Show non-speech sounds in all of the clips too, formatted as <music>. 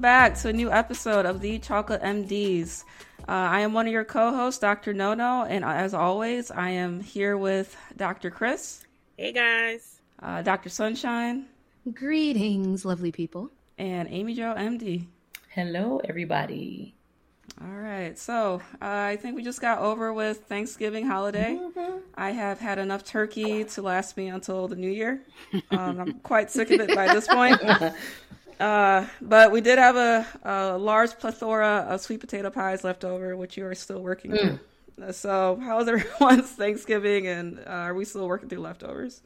welcome back to a new episode of the Chocolate MDs. Uh, I am one of your co-hosts, Dr. Nono, and as always, I am here with Dr. Chris. Hey guys. Uh, Dr. Sunshine. Greetings, lovely people. And Amy Jo, MD. Hello, everybody. All right, so uh, I think we just got over with Thanksgiving holiday. Mm-hmm. I have had enough turkey to last me until the new year. Um, I'm quite sick of it by this point. <laughs> Uh, but we did have a, a, large plethora of sweet potato pies left over, which you are still working mm. through. So, how's <laughs> everyone's Thanksgiving, and uh, are we still working through leftovers?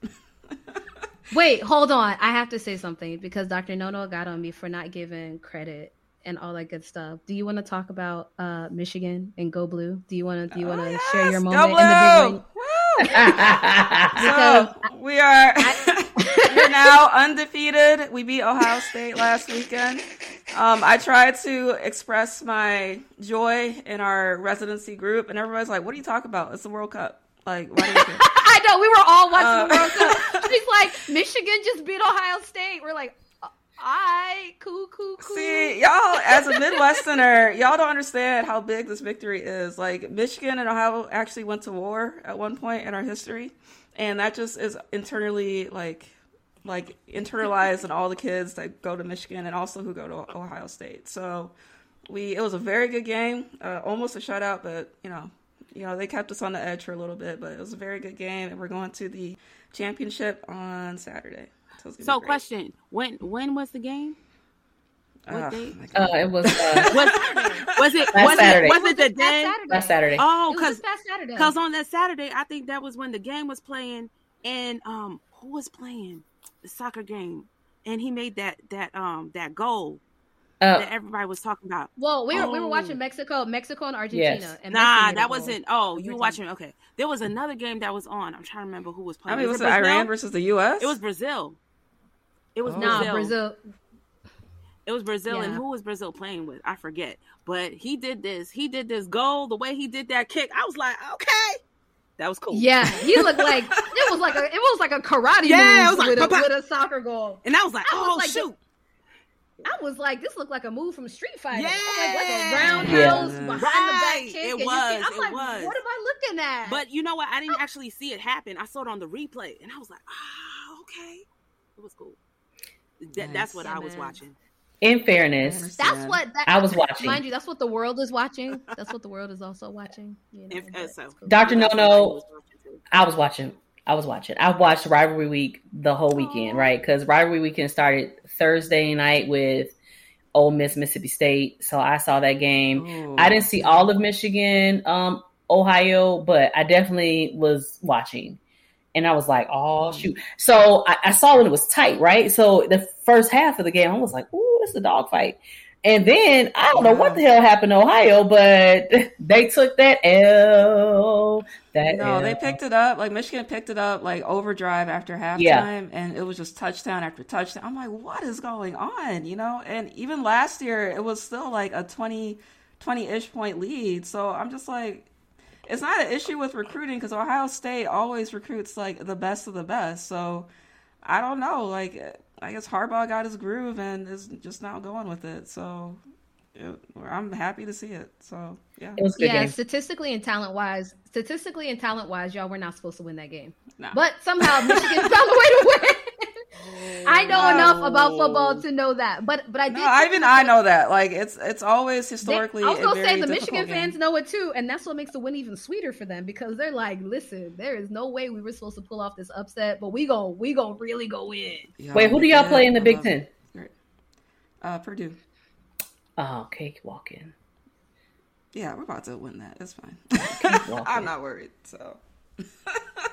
<laughs> Wait, hold on. I have to say something because Dr. Nono got on me for not giving credit and all that good stuff. Do you want to talk about uh, Michigan and Go Blue? Do you want to? Do you want to oh, yes, share your moment in the big <laughs> so we are I, we're now undefeated. We beat Ohio State last weekend. Um, I tried to express my joy in our residency group, and everybody's like, "What are you talking about? It's the World Cup." Like, why do you care? <laughs> I know we were all watching uh, the World Cup. <laughs> She's like, Michigan just beat Ohio State. We're like, I cool, cool, cool. See, y'all, as a Midwesterner, y'all don't understand how big this victory is. Like, Michigan and Ohio actually went to war at one point in our history, and that just is internally like, like internalized in all the kids that go to Michigan and also who go to Ohio State. So, we it was a very good game, uh, almost a shutout, but you know, you know they kept us on the edge for a little bit, but it was a very good game, and we're going to the championship on Saturday. So, so question: When when was the game? What uh, date? Uh, it was. Uh, was, <laughs> was it? Was Saturday. it? Was it the day? Last Saturday. Oh, because because on that Saturday, I think that was when the game was playing, and um, who was playing the soccer game, and he made that that um that goal. Oh. That everybody was talking about. Well, we were oh. we were watching oh. Mexico, Mexico and Argentina. Yes. And nah, that wasn't. Oh, you were watching. Okay, there was another game that was on. I'm trying to remember who was playing. I mean, was, was it, Iran versus the U.S.? It was Brazil. It was oh. Brazil. Brazil. It was Brazil, yeah. and who was Brazil playing with? I forget. But he did this. He did this goal. The way he did that kick, I was like, okay, that was cool. Yeah, he looked <laughs> like it was like a it was like a karate yeah, move like, with, a, with, a, soccer goal. And I was like, I oh was like, shoot. I was like, this looked like a move from Street Fighter. Yeah, like, like a roundhouse yeah. behind right. the back kick. It was. I'm it like, was. what am I looking at? But you know what? I didn't actually see it happen. I saw it on the replay, and I was like, ah, okay, it was cool. Th- that's what I was watching. In fairness, that's what that, I was watching. Mind you, that's what the world is watching. That's what the world is also watching. You know, if, so. cool. Doctor Nono, I was watching. I was watching. I watched Rivalry Week the whole weekend, Aww. right? Because Rivalry Weekend started Thursday night with Ole Miss, Mississippi State. So I saw that game. Ooh. I didn't see all of Michigan, um, Ohio, but I definitely was watching and I was like, oh shoot. So I, I, saw when it was tight, right? So the first half of the game, I was like, ooh, it's a dogfight. And then I don't know what the hell happened to Ohio, but <laughs> they took that L. That no, L. they picked it up. Like Michigan picked it up like overdrive after halftime, yeah. and it was just touchdown after touchdown. I'm like, what is going on? You know, and even last year it was still like a 20 20 ish point lead. So I'm just like, it's not an issue with recruiting because Ohio State always recruits like the best of the best. So I don't know. Like I guess Harbaugh got his groove and is just now going with it. So it, I'm happy to see it. So yeah, yeah. Game. Statistically and talent wise, statistically and talent wise, y'all were not supposed to win that game. But somehow Michigan <laughs> found a way to win. I know no. enough about football to know that, but but I did. No, even I know that. Like it's it's always historically. They, I was gonna say the Michigan game. fans know it too, and that's what makes the win even sweeter for them because they're like, listen, there is no way we were supposed to pull off this upset, but we go we gonna really go in. Wait, who do y'all play in the Big Ten? Uh, Purdue. Oh, cake walking. Yeah, we're about to win that. It's fine. <laughs> I'm not worried. So. <laughs>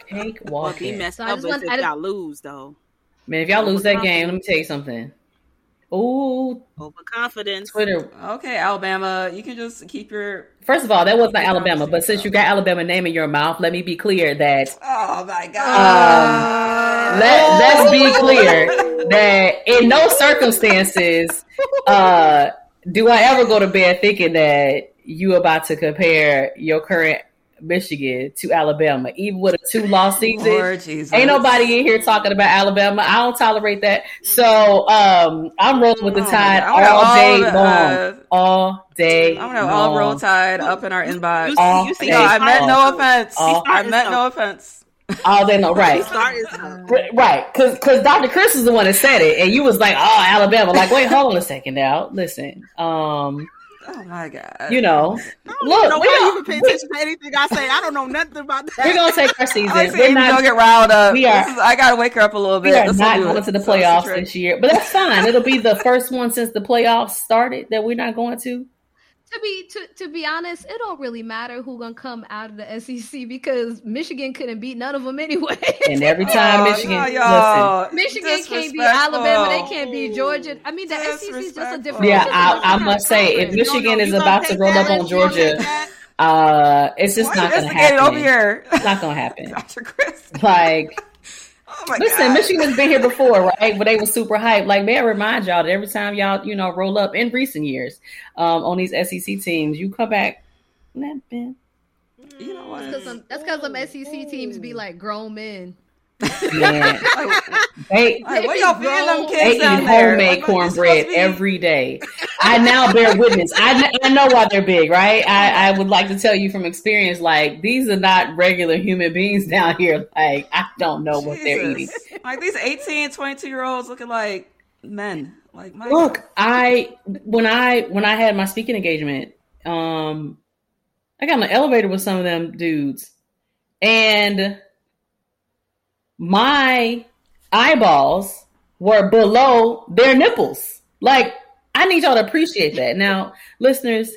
cake walking. Well, be messed so up if y'all lose though. Man, if y'all lose that game, let me tell you something. Ooh, overconfidence. Twitter. Okay, Alabama, you can just keep your. First of all, that wasn't Alabama, but since you got Alabama name in your mouth, let me be clear that. Oh my god! Um, let Let's be clear that in no circumstances uh, do I ever go to bed thinking that you about to compare your current Michigan to Alabama, even with a two loss season. Ain't nobody in here talking about Alabama. I don't tolerate that. So um, I'm rolling with the oh, tide all, all, day long. Uh, all day. I'm gonna all roll tide up in our inbox. All you see, no, I meant no offense. I meant no offense. All day long, right? right, because because Dr. Chris is the one that said it, and you was like, "Oh, Alabama." Like, wait, hold on a second now. Listen, um, Oh my god! You know, look, know we don't even pay attention to anything I say. I don't know nothing about that. We're gonna take our <laughs> season. We're not gonna get riled up. We are. Is, I gotta wake her up a little bit. We are not going to the playoffs this year, but that's fine. It'll be the first one since the playoffs started that we're not going to to be to, to be honest, it don't really matter who gonna come out of the SEC because Michigan couldn't beat none of them anyway. <laughs> and every <laughs> time oh, Michigan, no, listen, Michigan can't beat Alabama, they can't beat Georgia. I mean, the SEC is just a different. Yeah, I, I, must say, if Michigan is about to roll up on Georgia. Uh, it's just not going to happen. Over here. It's not going to happen. <laughs> Dr. Chris. Like, Oh Listen, God. Michigan's been here before, right? But they were super hyped. Like, may I remind y'all that every time y'all, you know, roll up in recent years um, on these SEC teams, you come back. You know what? That's because some, SEC teams be like grown men. Yeah. <laughs> they, like, what y'all feeding them kids they eat homemade cornbread every day. I now bear witness. I, I know why they're big, right? I, I would like to tell you from experience, like these are not regular human beings down here. Like I don't know Jesus. what they're eating. Like these 18, 22 year olds looking like men. Like my look, God. I when I when I had my speaking engagement, um, I got in the elevator with some of them dudes, and my eyeballs were below their nipples. Like, I need y'all to appreciate that. Now, listeners,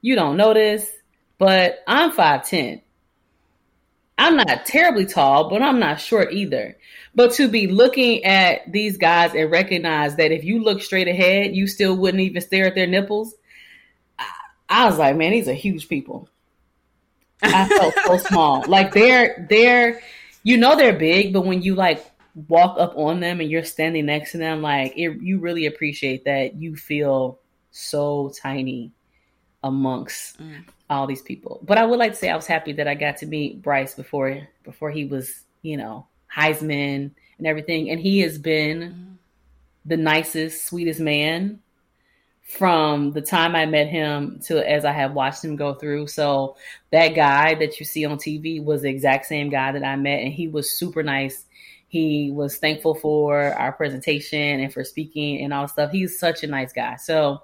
you don't know this, but I'm 5'10. I'm not terribly tall, but I'm not short either. But to be looking at these guys and recognize that if you look straight ahead, you still wouldn't even stare at their nipples. I, I was like, man, these are huge people. I felt so <laughs> small. Like they're they're you know they're big, but when you like walk up on them and you're standing next to them, like it, you really appreciate that you feel so tiny amongst mm. all these people. But I would like to say I was happy that I got to meet Bryce before before he was, you know, Heisman and everything, and he has been mm. the nicest, sweetest man from the time I met him to as I have watched him go through. So that guy that you see on TV was the exact same guy that I met, and he was super nice. He was thankful for our presentation and for speaking and all stuff. He's such a nice guy. So.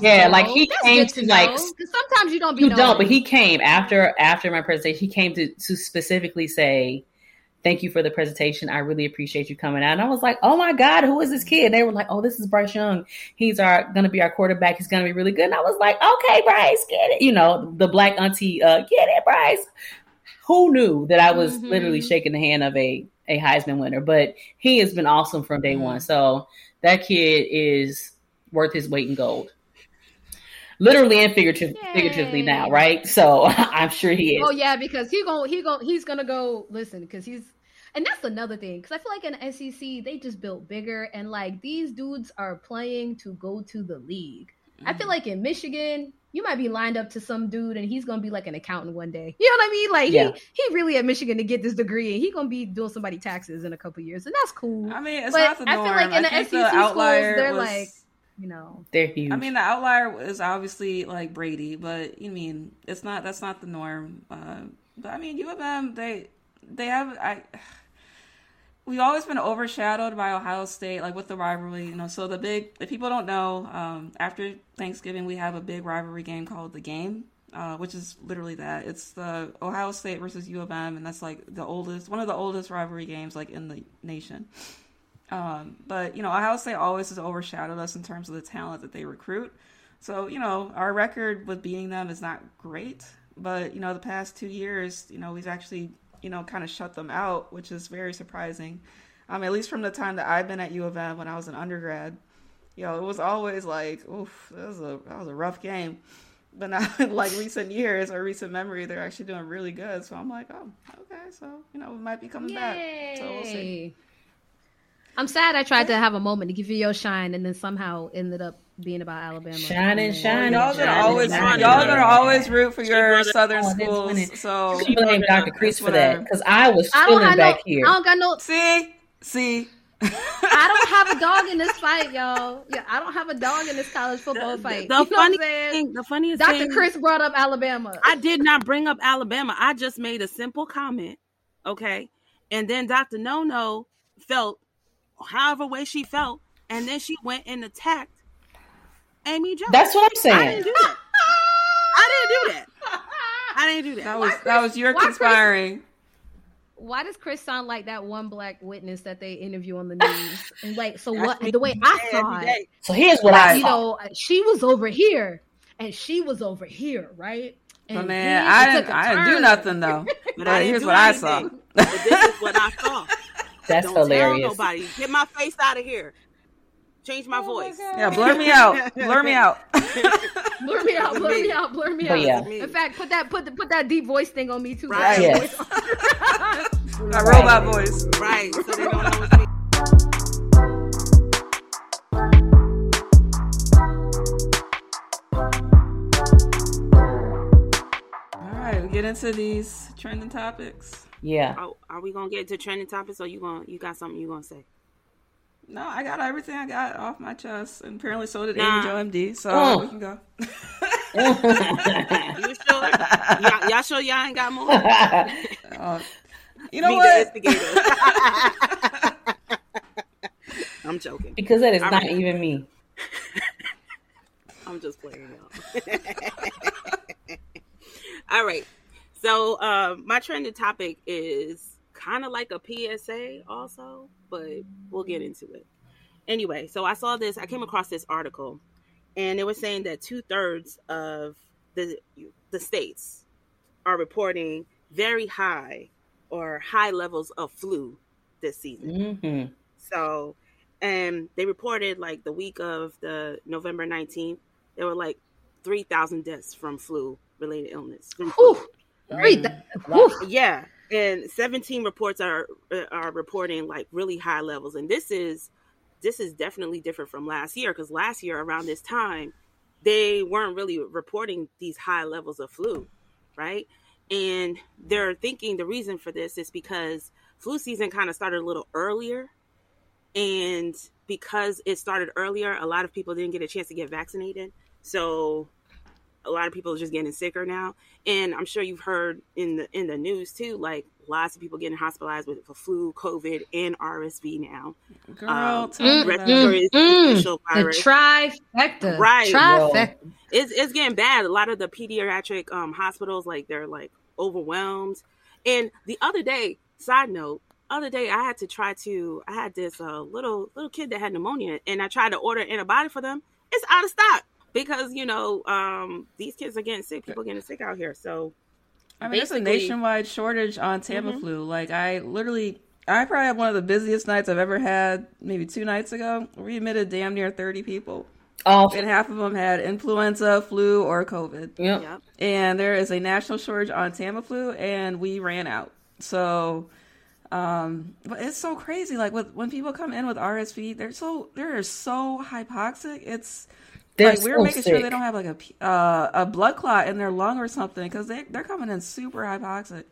yeah, like he that's came to, to like sometimes you don't be you don't, but he came after after my presentation. He came to to specifically say, thank you for the presentation. I really appreciate you coming out. And I was like, oh my God, who is this kid? They were like, oh, this is Bryce Young. He's our going to be our quarterback. He's going to be really good. And I was like, okay, Bryce, get it. You know, the black auntie, uh, get it, Bryce. Who knew that I was mm-hmm. literally shaking the hand of a a Heisman winner? But he has been awesome from day mm-hmm. one. So that kid is worth his weight in gold literally and figurative, figuratively now, right? So <laughs> I'm sure he is. Oh yeah, because he going he going he's gonna go listen because he's and that's another thing because I feel like in SEC they just built bigger and like these dudes are playing to go to the league. Mm-hmm. I feel mm-hmm. like in Michigan you might be lined up to some dude and he's gonna be like an accountant one day. You know what I mean? Like yeah. he he really at Michigan to get this degree and he gonna be doing somebody taxes in a couple years and that's cool. I mean, it's but not the norm. I feel like in the SEC the schools they're was... like you know they're huge. I mean, the outlier is obviously like Brady, but you mean it's not that's not the norm. Uh, but I mean, U of M they they have I we've always been overshadowed by Ohio State, like with the rivalry, you know. So the big, if people don't know, um, after Thanksgiving we have a big rivalry game called the Game, uh, which is literally that. It's the Ohio State versus U of M, and that's like the oldest, one of the oldest rivalry games like in the nation. Um, but you know, Ohio State always has overshadowed us in terms of the talent that they recruit. So you know, our record with beating them is not great, but you know, the past two years, you know, we've actually you know, kind of shut them out, which is very surprising. Um, at least from the time that I've been at U of M when I was an undergrad, you know, it was always like, oof, that was a that was a rough game. But now, <laughs> like recent years or recent memory, they're actually doing really good. So I'm like, oh, okay, so you know, we might be coming Yay. back. So we'll see. I'm sad I tried to have a moment to give you your shine and then somehow ended up being about Alabama. Shining, shining. Y'all gonna always y'all gonna always root for your southern oh, schools. So she blame Dr. Chris for that because I was chilling back no, here. I don't got no. See, see. I don't have a dog in <laughs> this fight, y'all. Yeah, I don't have a dog in this college football the, fight. The, the funny thing, the funniest Dr. thing, Chris brought up Alabama. I did not bring up Alabama. I just made a simple comment, okay, and then Dr. Nono felt however way she felt, and then she went and attacked Amy Jones. That's what I'm saying. I didn't do that. I didn't do that. I didn't do that. That was that was your conspiring. Chris, why does Chris sound like that one black witness that they interview on the news? <laughs> And like, so what? The way I saw it. So here's what I, you know, she was over here and she was over here, right? And but man, I didn't, I didn't do nothing though. <laughs> but, but here's what anything. I saw. but this is what I saw. <laughs> That's Don't hilarious. Tell nobody. Get my face out of here. Change my oh voice. My yeah, <laughs> blur me out. blur me out. blur me out. Blur me out. Blur me out. Yeah. In fact, put that put the, put that deep voice thing on me too. Right. Yes. My <laughs> robot voice. Right. So they don't know what's me. All right, we get into these trending topics. Yeah. Oh, are we gonna get into trending topics, or you going to you got something you gonna say? No, I got everything I got off my chest, and apparently so did nah. Amy Jo MD. So oh. we can go. <laughs> you sure? Y'all, y'all sure y'all ain't got more? <laughs> Uh, you know what? <laughs> I'm joking. Because that is All not right. even me. I'm just playing y'all. All right. So uh, my trending topic is kind of like a PSA also, but we'll get into it. Anyway, so I saw this, I came across this article and it was saying that two thirds of the the states are reporting very high or high levels of flu this season. Mm-hmm. So, and they reported like the week of the November 19th, there were like 3,000 deaths from flu related illness. Ooh, yeah, and 17 reports are uh, are reporting like really high levels and this is this is definitely different from last year because last year around this time they weren't really reporting these high levels of flu right? And they're thinking the reason for this is because flu season kind of started a little earlier and because it started earlier a lot of people didn't get a chance to get vaccinated. So a lot of people are just getting sicker now. And i'm sure you've heard in the in the news too like lots of people getting hospitalized with for flu covid and rsv now. Girl, um, mm, respiratory mm, mm, virus. the trifecta. Right. Trifecta. It's, it's getting bad. A lot of the pediatric um, hospitals like they're like overwhelmed. And the other day side note other day I had to try to I had this uh, little little kid that had pneumonia and I tried to order antibiotic for them. It's out of stock because you know um, these kids are getting sick. People getting sick out here. So I mean, it's a nationwide shortage on Tamiflu. Mm-hmm. Like I literally, I probably had one of the busiest nights I've ever had. Maybe two nights ago, we admitted damn near thirty people. Oh, and half of them had influenza, flu, or COVID. Yep. yep. And there is a national shortage on Tamiflu, and we ran out. So, um, but it's so crazy. Like with when people come in with RSV, they're so they're so hypoxic. It's they're like we're so making sick. sure they don't have like a uh, a blood clot in their lung or something because they they're coming in super hypoxic.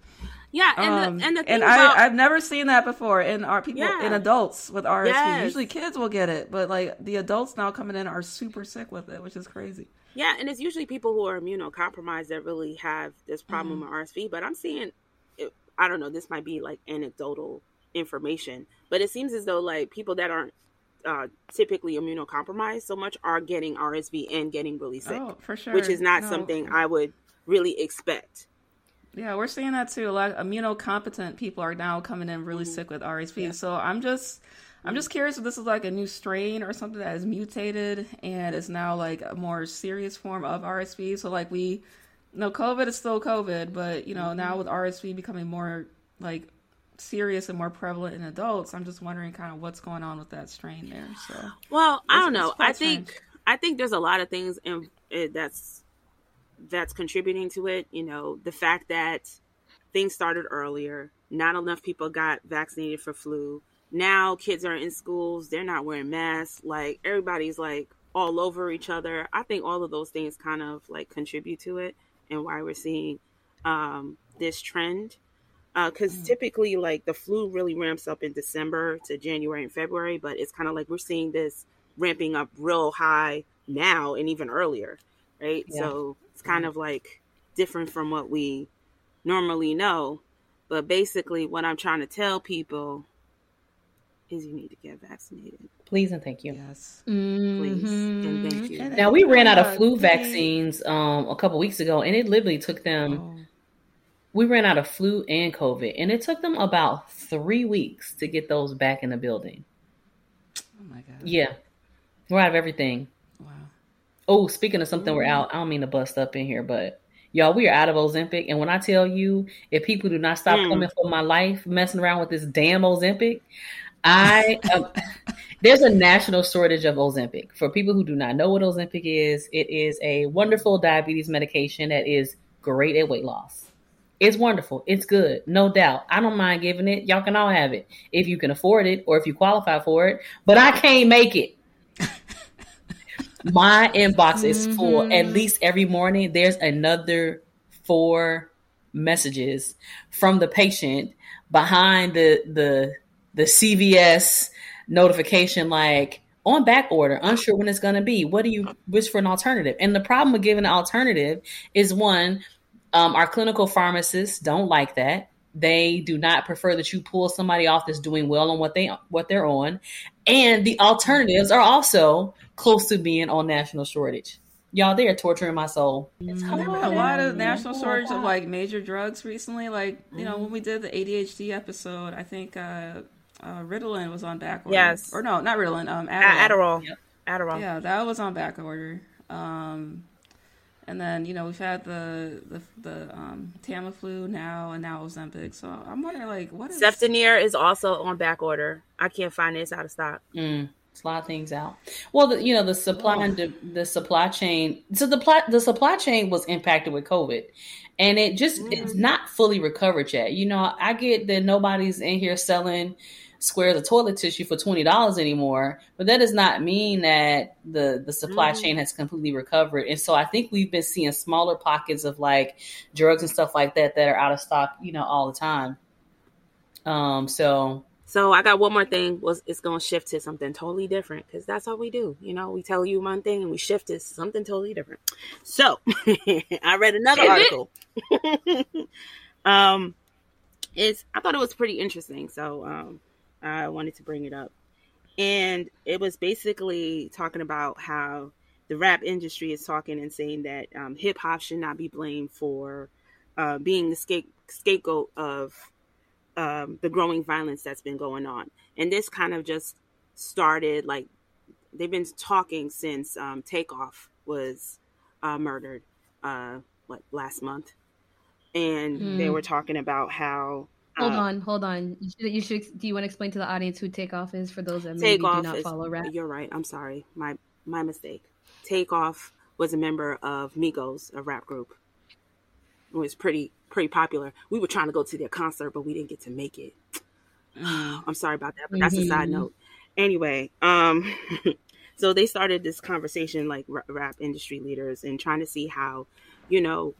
Yeah, and um, the, and the and about... I I've never seen that before in our people yeah. in adults with RSV. Yes. Usually kids will get it, but like the adults now coming in are super sick with it, which is crazy. Yeah, and it's usually people who are immunocompromised that really have this problem mm-hmm. with RSV. But I'm seeing, I don't know, this might be like anecdotal information, but it seems as though like people that aren't uh, typically immunocompromised so much are getting RSV and getting really sick. Oh, for sure. Which is not no. something I would really expect. Yeah, we're seeing that too. A lot of immunocompetent people are now coming in really mm-hmm. sick with RSV. Yeah. So I'm just I'm just curious if this is like a new strain or something that has mutated and is now like a more serious form of RSV. So like we no COVID is still COVID, but you know, mm-hmm. now with RSV becoming more like serious and more prevalent in adults. I'm just wondering kind of what's going on with that strain there. So, well, I don't know. I think strange. I think there's a lot of things in it that's that's contributing to it. You know, the fact that things started earlier, not enough people got vaccinated for flu. Now kids are in schools, they're not wearing masks. Like everybody's like all over each other. I think all of those things kind of like contribute to it and why we're seeing um, this trend. Because uh, mm. typically, like the flu really ramps up in December to January and February, but it's kind of like we're seeing this ramping up real high now and even earlier, right? Yeah. So it's kind of like different from what we normally know. But basically, what I'm trying to tell people is you need to get vaccinated. Please and thank you. Yes. Mm-hmm. Please and thank you. Now we ran out of flu vaccines um, a couple weeks ago, and it literally took them. Oh. We ran out of flu and COVID, and it took them about three weeks to get those back in the building. Oh my god! Yeah, we're out of everything. Wow. Oh, speaking of something, Ooh. we're out. I don't mean to bust up in here, but y'all, we are out of Ozempic. And when I tell you, if people do not stop mm. coming for my life, messing around with this damn Ozempic, I um, <laughs> there's a national shortage of Ozempic. For people who do not know what Ozempic is, it is a wonderful diabetes medication that is great at weight loss. It's wonderful. It's good, no doubt. I don't mind giving it. Y'all can all have it if you can afford it or if you qualify for it. But I can't make it. My inbox is mm-hmm. full. At least every morning, there's another four messages from the patient behind the the the CVS notification like on back order, unsure when it's going to be. What do you wish for an alternative? And the problem with giving an alternative is one, um, our clinical pharmacists don't like that. They do not prefer that you pull somebody off that's doing well on what they what they're on, and the alternatives are also close to being on national shortage. Y'all, they are torturing my soul. It's coming on a lot of national shortage of like major drugs recently. Like you know when we did the ADHD episode, I think uh, uh, Ritalin was on back order. Yes. Or no, not Ritalin. Um, Adderall. Adderall. Yep. Adderall. Yeah, that was on back order. Um, and then you know we've had the the, the um, Tamiflu now, and now Ozempic. So I'm wondering, like, what is Cefdinir is also on back order. I can't find it; it's out of stock. Mm, it's a lot of things out. Well, the, you know the supply and the, the, supply chain. So the pl- the supply chain was impacted with COVID, and it just mm-hmm. it's not fully recovered yet. You know, I get that nobody's in here selling squares of toilet tissue for twenty dollars anymore. But that does not mean that the the supply mm. chain has completely recovered. And so I think we've been seeing smaller pockets of like drugs and stuff like that that are out of stock, you know, all the time. Um. So. So I got one more thing. Was it's going to shift to something totally different because that's all we do. You know, we tell you one thing and we shift to something totally different. So <laughs> I read another article. <laughs> um, it's I thought it was pretty interesting. So um, I wanted to bring it up. And it was basically talking about how the rap industry is talking and saying that um, hip hop should not be blamed for uh, being the scape- scapegoat of um, the growing violence that's been going on. And this kind of just started like they've been talking since um, Takeoff was uh, murdered, uh, what last month, and mm. they hmm. were talking about how Hold uh, on, hold on. You should, you should. Do you want to explain to the audience who Takeoff is for those that maybe do not is, follow rap? You're right. I'm sorry. My my mistake. Takeoff was a member of Migos, a rap group. It was pretty pretty popular. We were trying to go to their concert, but we didn't get to make it. I'm sorry about that, but that's mm-hmm. a side mm-hmm. note. Anyway, um, <laughs> so they started this conversation like rap industry leaders and trying to see how, you know,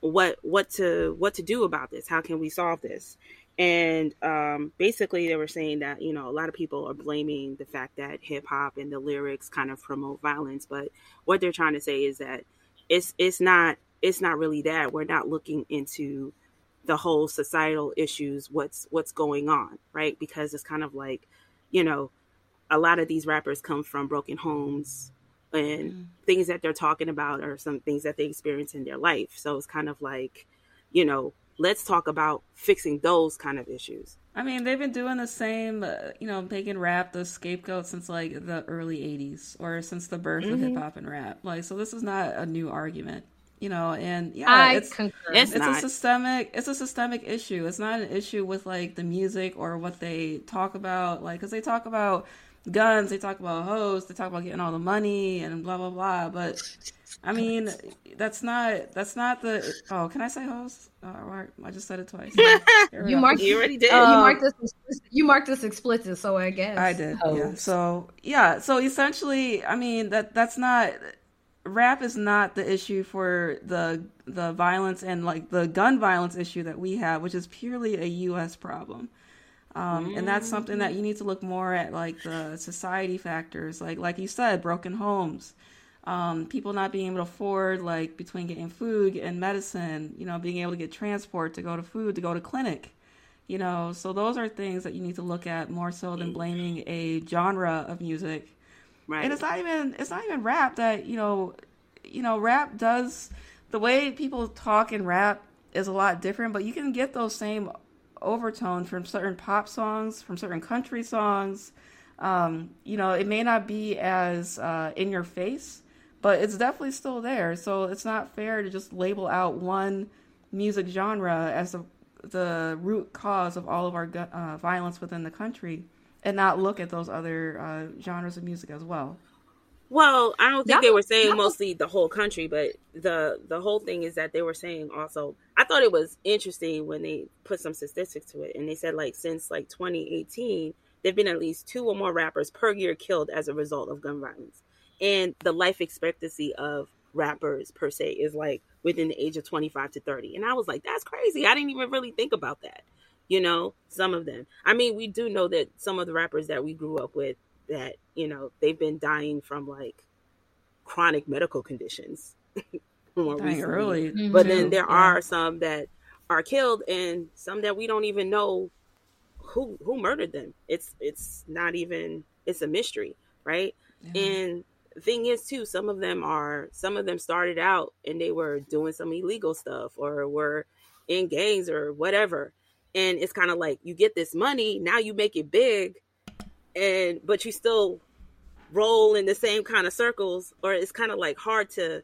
what what to what to do about this? How can we solve this? And um, basically they were saying that you know a lot of people are blaming the fact that hip hop and the lyrics kind of promote violence but what they're trying to say is that it's it's not it's not really that. We're not looking into the whole societal issues what's what's going on right? Because it's kind of like you know a lot of these rappers come from broken homes and mm. things that they're talking about are some things that they experience in their life. So it's kind of like, you know, let's talk about fixing those kind of issues. I mean, they've been doing the same, uh, you know, making rap the scapegoat since like the early 80s or since the birth mm-hmm. of hip hop and rap. Like, so this is not a new argument. You know, and yeah, I it's concur. it's, it's a systemic it's a systemic issue. It's not an issue with like the music or what they talk about, like because they talk about guns, they talk about hoes, they talk about getting all the money and blah blah blah. But I mean, that's not that's not the. Oh, can I say hoes? Oh, I just said it twice. <laughs> you marked. You already did. Um, you marked this. You marked this explicit, so I guess I did. Hoes. Yeah. So yeah. So essentially, I mean that that's not rap is not the issue for the the violence and like the gun violence issue that we have, which is purely a U.S. problem. Um. And that's something that you need to look more at, like the society factors, like like you said, broken homes, um, people not being able to afford like between getting food and medicine, you know, being able to get transport to go to food to go to clinic, you know. So those are things that you need to look at more so than blaming a genre of music. Right. And it's not even it's not even rap that you know, you know, rap does the way people talk in rap is a lot different, but you can get those same overtones from certain pop songs, from certain country songs. Um, you know, it may not be as uh, in your face, but it's definitely still there. So it's not fair to just label out one music genre as the, the root cause of all of our uh, violence within the country and not look at those other uh, genres of music as well. Well, I don't think they were saying mostly the whole country, but the the whole thing is that they were saying also. I thought it was interesting when they put some statistics to it, and they said like since like 2018, there've been at least two or more rappers per year killed as a result of gun violence, and the life expectancy of rappers per se is like within the age of 25 to 30. And I was like, that's crazy. I didn't even really think about that. You know, some of them. I mean, we do know that some of the rappers that we grew up with that you know they've been dying from like chronic medical conditions <laughs> more dying recently. early. Mm-hmm. But then there yeah. are some that are killed and some that we don't even know who who murdered them. It's it's not even it's a mystery, right? Yeah. And thing is too, some of them are some of them started out and they were doing some illegal stuff or were in gangs or whatever. And it's kind of like you get this money, now you make it big, and but you still roll in the same kind of circles or it's kind of like hard to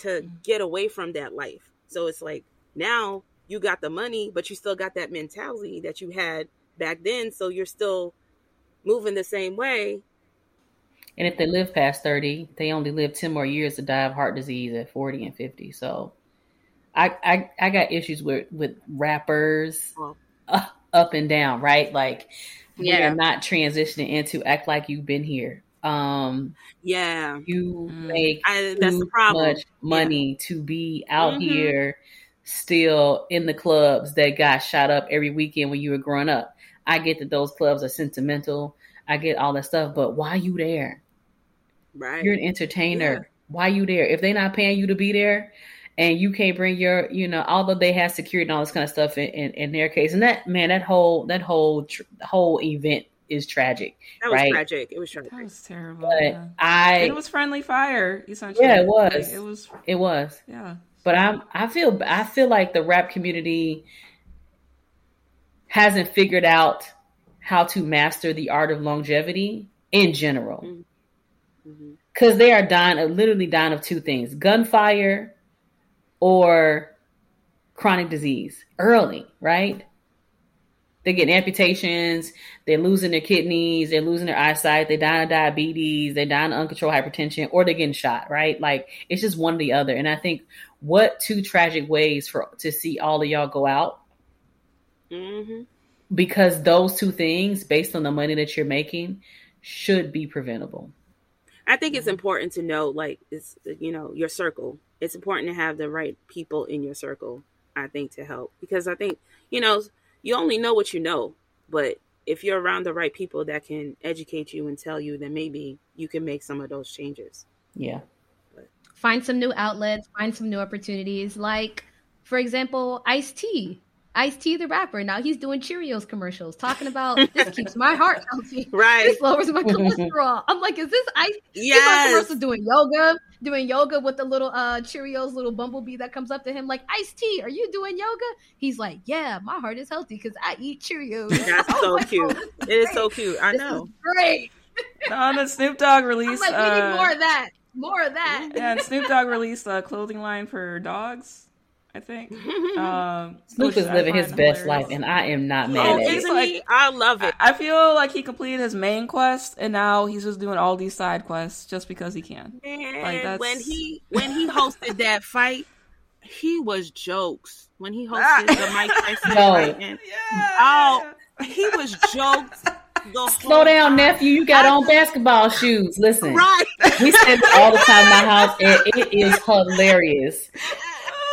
to get away from that life. So it's like now you got the money but you still got that mentality that you had back then so you're still moving the same way. And if they live past 30 they only live 10 more years to die of heart disease at 40 and 50 so i i, I got issues with with rappers oh. <laughs> up and down right? Like yeah. we are not transitioning into act like you've been here. Um, yeah, you mm. make I, that's too much money yeah. to be out mm-hmm. here still in the clubs that got shot up every weekend when you were growing up. I get that those clubs are sentimental. I get all that stuff, but why you there? Right. You're an entertainer. Yeah. Why you there? If they're not paying you to be there, and you can't bring your, you know, although they have security and all this kind of stuff in, in, in their case, and that man, that whole that whole tr- whole event is tragic. That was right? tragic. It was tragic. That was terrible. But yeah. I, and it was friendly fire. Essentially, yeah, it was. Like, it was. It was. Yeah. But I'm. I feel. I feel like the rap community hasn't figured out how to master the art of longevity in general. Because mm-hmm. mm-hmm. they are dying, of, literally dying of two things: gunfire or chronic disease early, right? They're getting amputations, they're losing their kidneys, they're losing their eyesight, they die of diabetes, they die of uncontrolled hypertension, or they're getting shot, right? Like it's just one or the other. And I think what two tragic ways for to see all of y'all go out. Mm-hmm. Because those two things, based on the money that you're making, should be preventable. I think it's important to know, like, it's you know your circle it's important to have the right people in your circle, I think, to help. Because I think, you know, you only know what you know, but if you're around the right people that can educate you and tell you, then maybe you can make some of those changes. Yeah. But. Find some new outlets, find some new opportunities. Like, for example, Ice T Ice T the rapper. Now he's doing Cheerios commercials talking about this <laughs> keeps my heart healthy. Right. This lowers my <laughs> cholesterol. I'm like, is this Ice yes. commercial doing yoga? Doing yoga with the little uh Cheerios little bumblebee that comes up to him like, Ice T, are you doing yoga? He's like, Yeah, my heart is healthy because I eat Cheerios. That's <laughs> oh so cute. God, it is so cute. I this know. great. On the Snoop Dogg release. I'm like, we uh, need more of that. More of that. Yeah, and Snoop Dogg released a clothing line for dogs I think. <laughs> Um, Snoop is living his best hilarious. life, and I am not mad oh, at it. Like, I love it. I feel like he completed his main quest, and now he's just doing all these side quests just because he can. And like when he when he hosted that <laughs> fight, he was jokes. When he hosted ah. the Mike Tyson <laughs> fight, and, yeah. oh, he was jokes. Slow down, time. nephew. You got on basketball shoes. Listen, right? We say all the time in my house, and it is hilarious.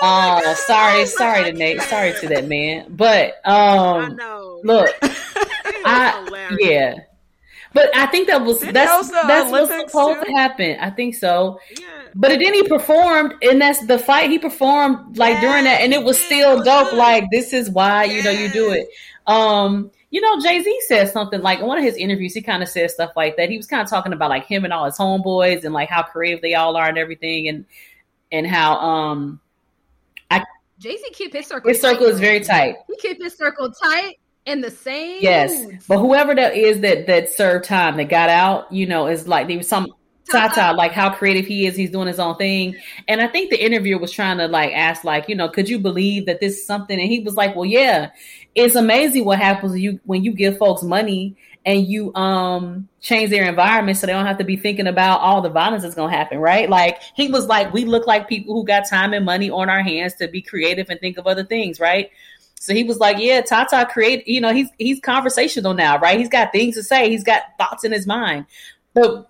Oh, <laughs> sorry, sorry to Nate. Sorry to that man. But um look, <laughs> I yeah. But I think that was that's that's what's supposed too? to happen. I think so. Yeah. But then he performed, and that's the fight he performed like during that, and it was still dope. Like this is why you know you do it. Um, you know, Jay Z said something like in one of his interviews, he kind of said stuff like that. He was kind of talking about like him and all his homeboys and like how creative they all are and everything, and and how um Jay Z keep his circle. His circle is very tight. He keep his circle tight and the same. Yes, but whoever that is that that served time that got out, you know, is like there was some Tata, like how creative he is. He's doing his own thing. And I think the interviewer was trying to like ask, like, you know, could you believe that this is something? And he was like, Well, yeah, it's amazing what happens when you when you give folks money and you um change their environment so they don't have to be thinking about all the violence that's gonna happen, right? Like he was like, we look like people who got time and money on our hands to be creative and think of other things, right? So he was like, yeah, Tata create, you know, he's he's conversational now, right? He's got things to say, he's got thoughts in his mind. But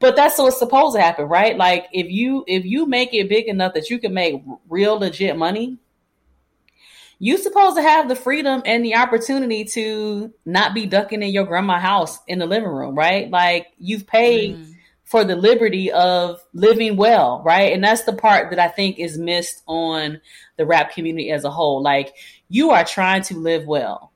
but that's what's supposed to happen, right? Like if you if you make it big enough that you can make real legit money, you supposed to have the freedom and the opportunity to not be ducking in your grandma house in the living room, right? Like you've paid mm. for the liberty of living well, right? And that's the part that I think is missed on the rap community as a whole. Like you are trying to live well.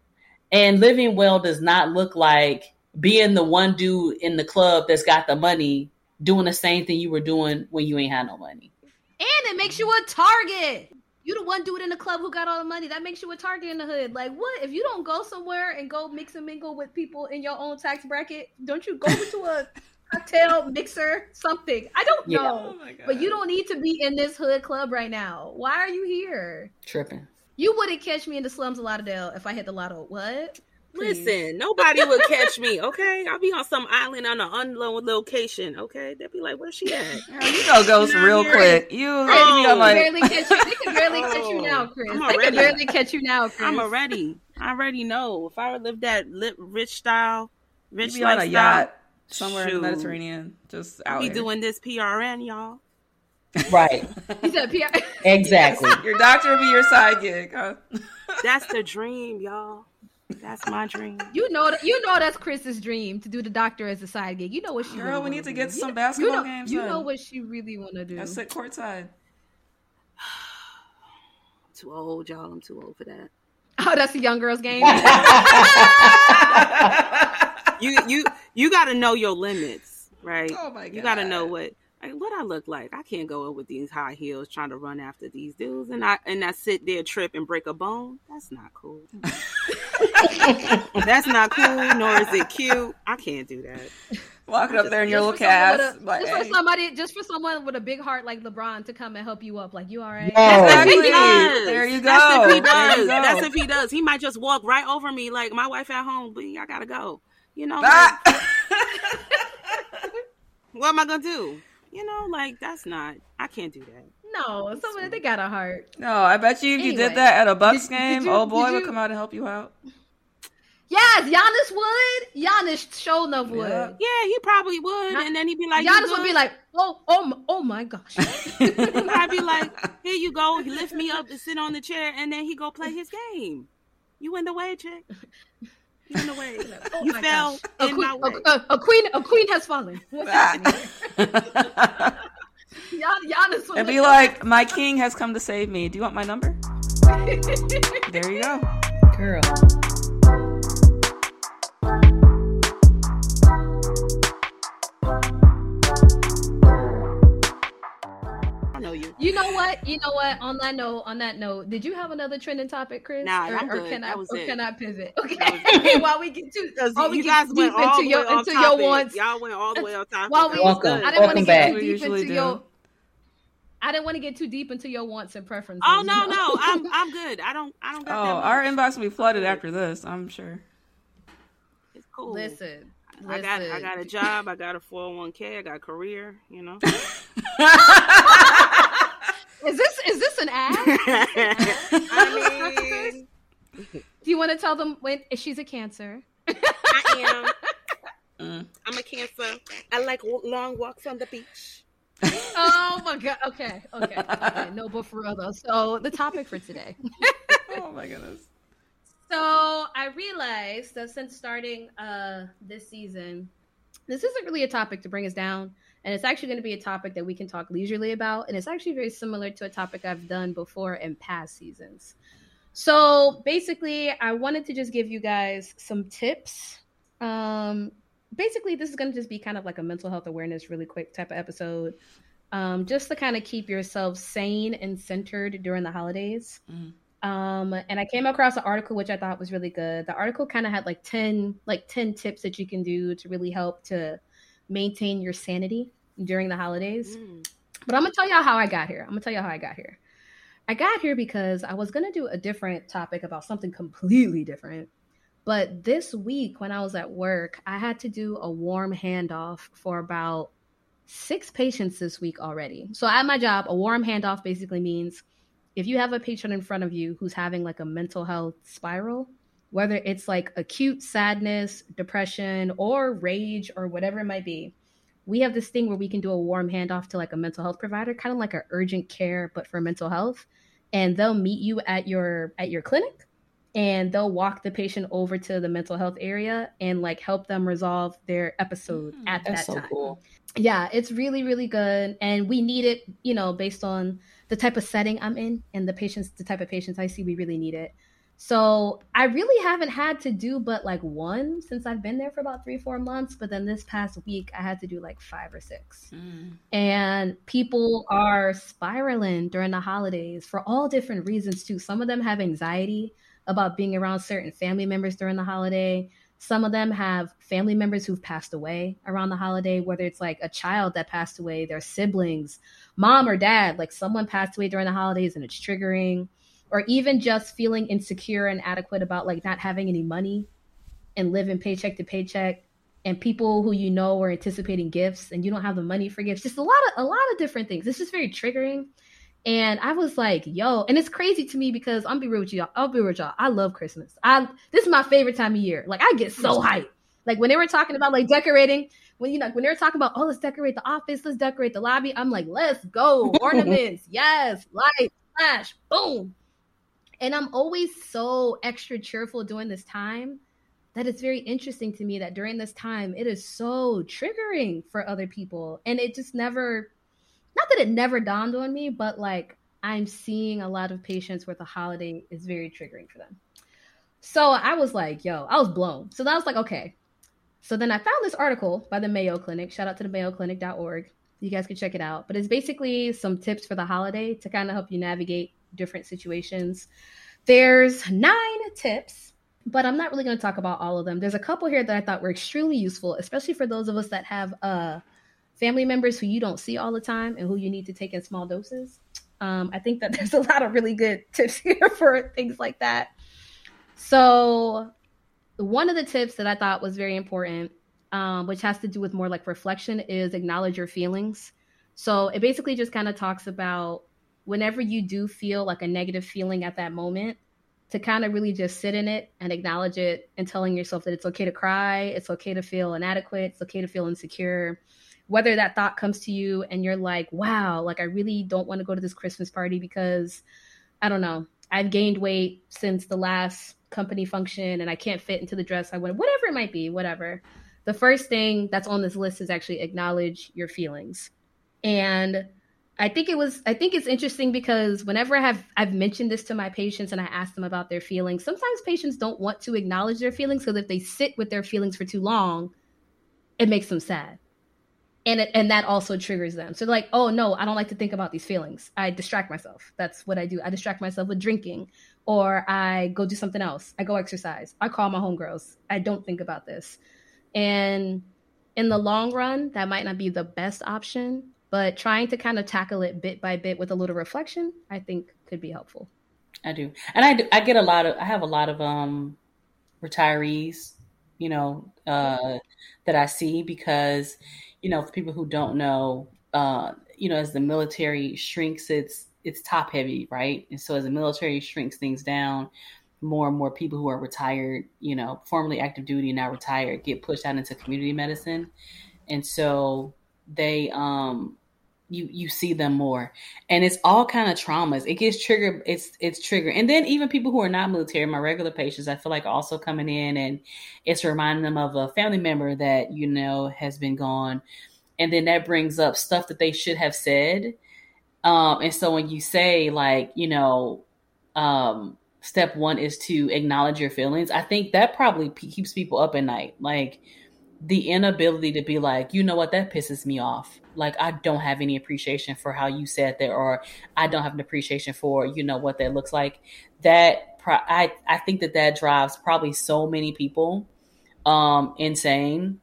And living well does not look like being the one dude in the club that's got the money doing the same thing you were doing when you ain't had no money. And it makes you a target. You the one dude in the club who got all the money. That makes you a target in the hood. Like what? If you don't go somewhere and go mix and mingle with people in your own tax bracket, don't you go <laughs> to a cocktail mixer something? I don't yeah. know. Oh but you don't need to be in this hood club right now. Why are you here? Tripping. You wouldn't catch me in the slums of Lauderdale if I hit the lotto. What? Listen, nobody would catch me. Okay, I'll be on some island on an unknown location. Okay, They'll be like, "Where's she at?" <laughs> Girl, you go ghost real quick. You, oh, you like... barely catch you. They can barely oh, catch you now, Chris. They can barely catch you now, oh, Chris. I'm <laughs> already. I already know if I would live that lit, rich style, rich be on a yacht somewhere shoot. in the Mediterranean, just out. Be here. doing this PRN, y'all. Right. <laughs> He said PR. Exactly. Your doctor will be your side gig. Huh? That's the dream, y'all. That's my dream. You know, you know that's Chris's dream to do the doctor as a side gig. You know what she. Girl, really we need to get some basketball know, games. You know what she really want to do. I sit courtside. <sighs> too old, y'all. I'm too old for that. <laughs> Oh, that's a young girl's game. <laughs> you you you got to know your limits, right? Oh my god. You got to know what like what I look like. I can't go up with these high heels trying to run after these dudes and I and I sit there trip and break a bone. That's not cool. <laughs> <laughs> That's not cool, nor is it cute. I can't do that. Walking up there in your little cast. A, just for somebody just for someone with a big heart like LeBron to come and help you up. Like you all right? That's if he does. There you go. That's if he does. That's if he does. He might just walk right over me like my wife at home, but I gotta go. You know, like, <laughs> what am I gonna do? You know, like that's not. I can't do that. No, someone they got a heart. No, I bet you if anyway, you did that at a Bucks did, game, did you, old boy would come out and help you out. Yes, Giannis would. Giannis show enough would. Yeah. yeah, he probably would, and then he'd be like, Giannis would be like, oh, oh, oh my gosh. <laughs> I'd be like, <laughs> here you go. He lift me up to sit on the chair, and then he go play his game. You in the way, chick. You in the way. <laughs> oh you fell gosh. in a queen, my way. A, a, queen, a queen has fallen. Ah. Giannis would be like, my king has come to save me. Do you want my number? there you go, girl. You know what? You know what? On that note, on that note, did you have another trending topic, Chris? Nah, or, I'm or can I, or it. can I pivot? Okay. <laughs> while we get to, while we you guys deep into your into your wants, y'all went all the way on top. While we, welcome, I didn't want to get too deep into do. your. I didn't want to get too deep into your wants and preferences. Oh no, <laughs> no, I'm I'm good. I don't I don't. oh, our inbox will be flooded after this. I'm sure. It's cool. Listen, I got I got a job. I got a 401k. I got a career. You know. <laughs> is this is this an ad? <laughs> I mean, do you want to tell them when she's a cancer? I am. Mm. I'm a cancer. I like long walks on the beach. oh my god. Okay. Okay. Okay. <laughs> No, but for real though. So the topic for today. oh my goodness. So I realized that since starting uh this season, this isn't really a topic to bring us down. And it's actually going to be a topic that we can talk leisurely about. And it's actually very similar to a topic I've done before in past seasons. So basically, I wanted to just give you guys some tips um, basically, this is going to just be kind of like a mental health awareness, really quick type of episode, um, just to kind of keep yourself sane and centered during the holidays. Mm. Um, and I came across an article which I thought was really good. The article kind of had like ten like ten tips that you can do to really help to maintain your sanity during the holidays. Mm. But I'm gonna tell y'all how I got here. I'm gonna tell y'all how I got here. I got here because I was gonna do a different topic about something completely different. But this week, when I was at work, I had to do a warm handoff for about six patients this week already. So at my job, a warm handoff basically means if you have a patient in front of you who's having like a mental health spiral, whether it's like acute sadness, depression, or rage, or whatever it might be, we have this thing where we can do a warm handoff to like a mental health provider, kind of like an urgent care, but for mental health. And they'll meet you at your at your clinic and they'll walk the patient over to the mental health area and like help them resolve their episode mm, at that so time. Cool. Yeah, it's really really good and we need it, you know, based on the type of setting I'm in and the patients the type of patients I see we really need it. So, I really haven't had to do but like one since I've been there for about 3-4 months, but then this past week I had to do like 5 or 6. Mm. And people are spiraling during the holidays for all different reasons too. Some of them have anxiety about being around certain family members during the holiday. Some of them have family members who've passed away around the holiday, whether it's like a child that passed away, their siblings, mom or dad, like someone passed away during the holidays and it's triggering, or even just feeling insecure and adequate about like not having any money and living paycheck to paycheck and people who you know are anticipating gifts and you don't have the money for gifts. Just a lot of a lot of different things. This is very triggering and I was like, yo, and it's crazy to me because I'm be real with y'all. I'll be real with y'all. I love Christmas. I this is my favorite time of year. Like I get so hyped. Like when they were talking about like decorating, when you know when they were talking about oh let's decorate the office, let's decorate the lobby. I'm like, let's go. <laughs> Ornaments, yes, light, flash, boom. And I'm always so extra cheerful during this time that it's very interesting to me that during this time it is so triggering for other people. And it just never not that it never dawned on me, but like I'm seeing a lot of patients where the holiday is very triggering for them. So I was like, yo, I was blown. So that was like, okay. So then I found this article by the Mayo Clinic. Shout out to the mayoclinic.org. You guys can check it out. But it's basically some tips for the holiday to kind of help you navigate different situations. There's nine tips, but I'm not really going to talk about all of them. There's a couple here that I thought were extremely useful, especially for those of us that have uh family members who you don't see all the time and who you need to take in small doses. Um, I think that <laughs> there's a lot of really good <laughs> tips here for things like that. So, one of the tips that I thought was very important, um, which has to do with more like reflection, is acknowledge your feelings. So, it basically just kind of talks about whenever you do feel like a negative feeling at that moment, to kind of really just sit in it and acknowledge it and telling yourself that it's okay to cry, it's okay to feel inadequate, it's okay to feel insecure whether that thought comes to you and you're like, wow, like I really don't want to go to this Christmas party because I don't know, I've gained weight since the last company function and I can't fit into the dress I want, whatever it might be, whatever. The first thing that's on this list is actually acknowledge your feelings. And I think it was I think it's interesting because whenever I have I've mentioned this to my patients and I ask them about their feelings, sometimes patients don't want to acknowledge their feelings because if they sit with their feelings for too long, it makes them sad and it, and that also triggers them. So like, oh no, I don't like to think about these feelings. I distract myself. That's what I do. I distract myself with drinking, or I go do something else. I go exercise. I call my homegirls. I don't think about this. And in the long run, that might not be the best option. but trying to kind of tackle it bit by bit with a little reflection, I think could be helpful. I do, and I do, I get a lot of I have a lot of um retirees, you know, uh, that I see because you know for people who don't know, uh, you know, as the military shrinks its it's top heavy, right? And so as the military shrinks things down, more and more people who are retired, you know, formerly active duty now retired, get pushed out into community medicine, and so they um you you see them more. And it's all kind of traumas. It gets triggered it's it's triggered. And then even people who are not military my regular patients i feel like also coming in and it's reminding them of a family member that you know has been gone. And then that brings up stuff that they should have said. Um and so when you say like you know um step one is to acknowledge your feelings i think that probably keeps people up at night. Like the inability to be like, you know what, that pisses me off. Like I don't have any appreciation for how you said that, or I don't have an appreciation for you know what that looks like. That I I think that that drives probably so many people um insane.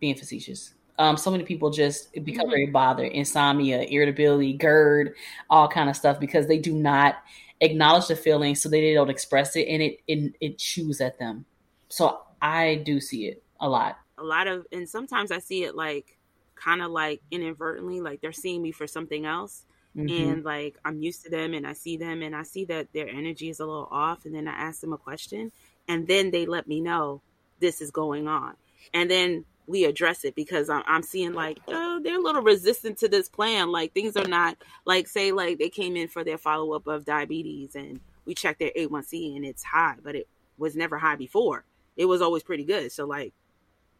Being facetious. Um, so many people just become mm-hmm. very bothered, insomnia, irritability, GERD, all kind of stuff because they do not acknowledge the feeling, so they don't express it, and it it, it chews at them. So I do see it a lot. A lot of, and sometimes I see it like kind of like inadvertently, like they're seeing me for something else. Mm-hmm. And like I'm used to them and I see them and I see that their energy is a little off. And then I ask them a question and then they let me know this is going on. And then we address it because I'm, I'm seeing like oh, they're a little resistant to this plan. Like things are not like say like they came in for their follow up of diabetes and we checked their A1C and it's high, but it was never high before. It was always pretty good. So like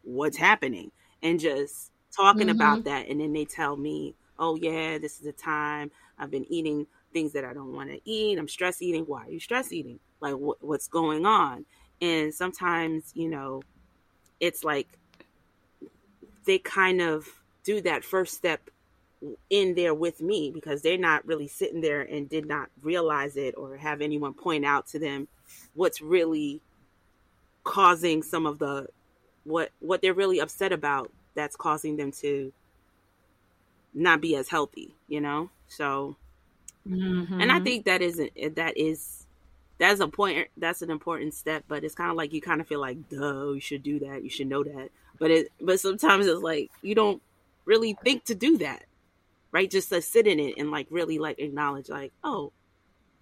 what's happening and just talking mm-hmm. about that and then they tell me oh yeah this is the time. I've been eating things that i don't want to eat. I'm stress eating. Why are you stress eating? Like wh- what's going on? And sometimes you know it's like they kind of do that first step in there with me because they're not really sitting there and did not realize it or have anyone point out to them what's really causing some of the what what they're really upset about that's causing them to not be as healthy you know? So mm-hmm. and i think that isn't that is that's a point that's an important step but it's kind of like you kind of feel like duh you should do that you should know that. But it but sometimes it's like you don't really think to do that right? Just to sit in it and like really like acknowledge like oh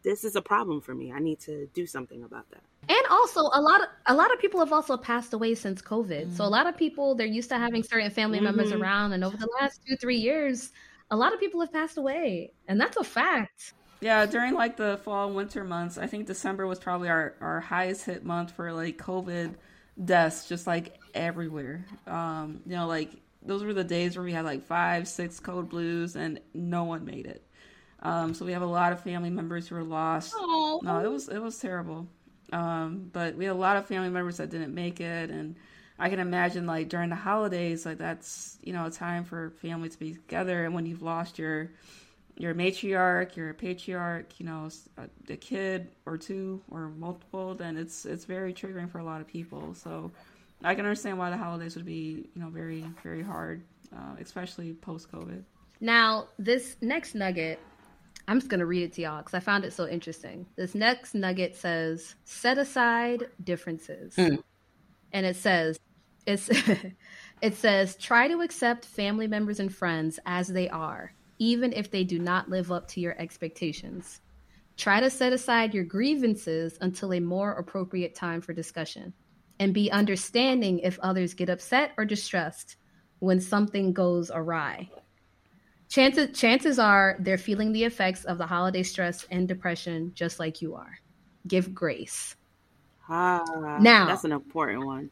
this is a problem for me i need to do something about that and also a lot of a lot of people have also passed away since covid mm-hmm. so a mm-hmm. lot of people they're used to having certain family mm-hmm. members around and over the last two three years a lot of people have passed away and that's a fact yeah during like the fall and winter months i think december was probably our, our highest hit month for like covid deaths just like everywhere um you know like those were the days where we had like five six code blues and no one made it um so we have a lot of family members who were lost Aww. no it was it was terrible um, but we had a lot of family members that didn't make it, and I can imagine like during the holidays, like that's you know a time for family to be together, and when you've lost your your matriarch, your patriarch, you know, a, a kid or two or multiple, then it's it's very triggering for a lot of people. So I can understand why the holidays would be you know very very hard, uh, especially post COVID. Now this next nugget I'm just going to read it to y'all because I found it so interesting. This next nugget says, set aside differences. Mm. And it says, it's, <laughs> it says, try to accept family members and friends as they are, even if they do not live up to your expectations. Try to set aside your grievances until a more appropriate time for discussion. And be understanding if others get upset or distressed when something goes awry chances chances are they're feeling the effects of the holiday stress and depression just like you are. Give grace. Ah, now that's an important one.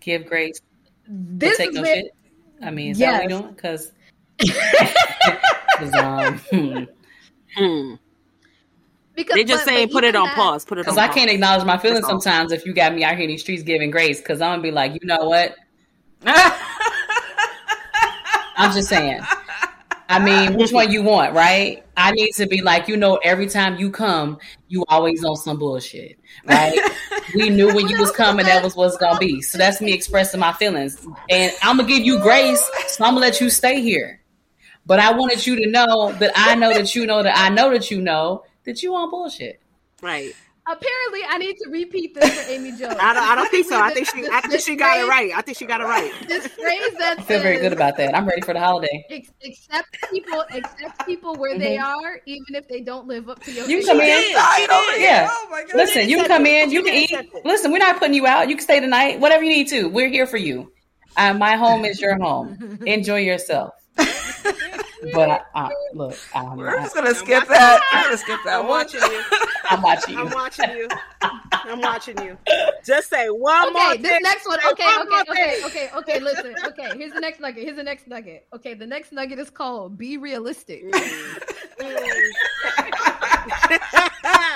Give grace. This take no shit. I mean, is yes. that what we doing? Because. <laughs> um, hmm. hmm. Because they just but, saying but put it on that, pause. Put it because I can't acknowledge my feelings sometimes if you got me out here in these streets giving grace. Because I'm gonna be like, you know what? <laughs> I'm just saying. I mean, which one you want, <laughs> right? I need to be like, you know, every time you come, you always on some bullshit, right? <laughs> we knew when you was coming, that was what's gonna be. So that's me expressing my feelings, and I'm gonna give you grace. So I'm gonna let you stay here. But I wanted you to know that I know that you know that I know that you know that you on bullshit. Right. Apparently, I need to repeat this for Amy Jones. I don't, I don't think so. I think she, I think she got it right. I think she got it right. This phrase that I feel very good about that. I'm ready for the holiday. Accept people, accept people where mm-hmm. they are, even if they don't live up to your. You come in. Yeah. Oh my God. Listen, you come in. You can eat. Listen, we're not putting you out. You can stay tonight. Whatever you need to. We're here for you. Uh, my home is your home. <laughs> Enjoy yourself. But I, I, look, I'm, we're just gonna skip that. I'm gonna skip that. I'm watching you. I'm watching you. I'm watching you. I'm watching you. Just say one okay, more. Okay, this next one. Okay, okay, okay, okay, okay. Listen. Okay, here's the next nugget. Here's the next nugget. Okay, the next nugget is called "Be Realistic." Mm. Mm.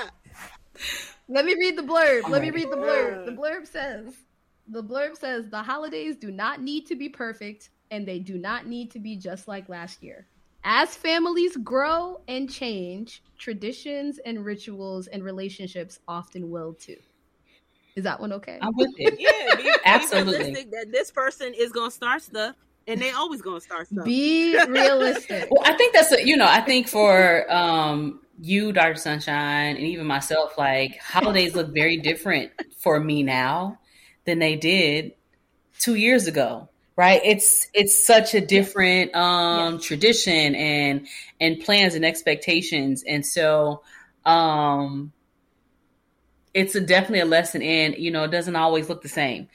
<laughs> Let me read the blurb. Let me read the blurb. The blurb says, the blurb says the holidays do not need to be perfect and they do not need to be just like last year. As families grow and change, traditions and rituals and relationships often will too. Is that one okay? I'm with it. <laughs> yeah, be, absolutely. Be that this person is gonna start stuff, and they always gonna start stuff. Be <laughs> realistic. well, I think that's a, you know, I think for um you, Dr. Sunshine, and even myself, like holidays look very different for me now than they did two years ago right? It's it's such a different um yes. tradition and and plans and expectations. And so um it's a definitely a lesson in you know it doesn't always look the same.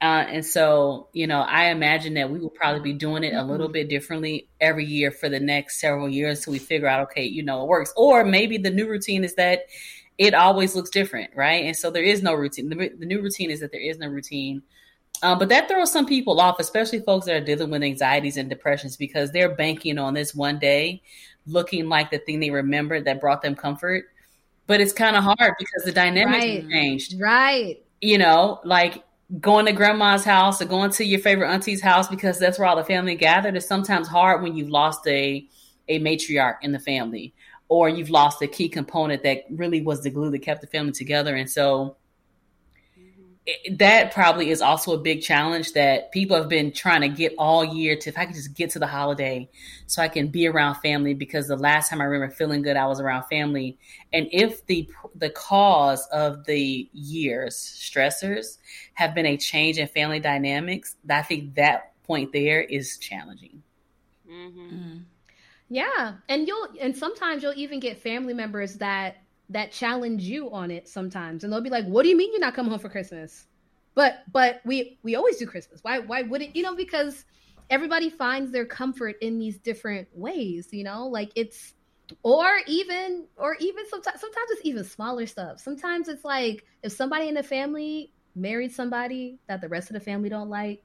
Uh, and so you know i imagine that we will probably be doing it a little mm-hmm. bit differently every year for the next several years until we figure out okay you know it works. Or maybe the new routine is that it always looks different right? And so there is no routine. The, the new routine is that there is no routine um, but that throws some people off, especially folks that are dealing with anxieties and depressions, because they're banking on this one day looking like the thing they remembered that brought them comfort. But it's kind of hard because the dynamics right. changed. Right. You know, like going to grandma's house or going to your favorite auntie's house because that's where all the family gathered is sometimes hard when you've lost a a matriarch in the family or you've lost a key component that really was the glue that kept the family together. And so that probably is also a big challenge that people have been trying to get all year to if I could just get to the holiday so I can be around family because the last time I remember feeling good I was around family and if the the cause of the year's stressors have been a change in family dynamics I think that point there is challenging mm-hmm. Mm-hmm. yeah and you'll and sometimes you'll even get family members that that challenge you on it sometimes. And they'll be like what do you mean you're not coming home for christmas? But but we we always do christmas. Why why would it you know because everybody finds their comfort in these different ways you know? Like it's or even or even sometimes sometimes it's even smaller stuff. Sometimes it's like if somebody in the family married somebody that the rest of the family don't like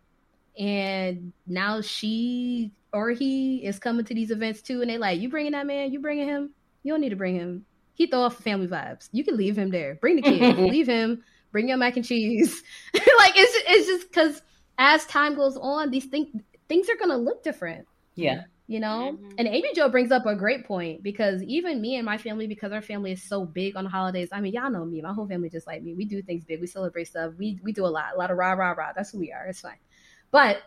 and now she or he is coming to these events too and they like you bringing that man? You bringing him? You don't need to bring him he throw off family vibes. You can leave him there. Bring the kids. <laughs> leave him. Bring your mac and cheese. <laughs> like it's it's just because as time goes on, these things things are gonna look different. Yeah. You know, mm-hmm. and Amy Jo brings up a great point because even me and my family, because our family is so big on holidays. I mean, y'all know me. My whole family just like me. We do things big. We celebrate stuff. We we do a lot, a lot of rah rah rah. That's who we are. It's fine. But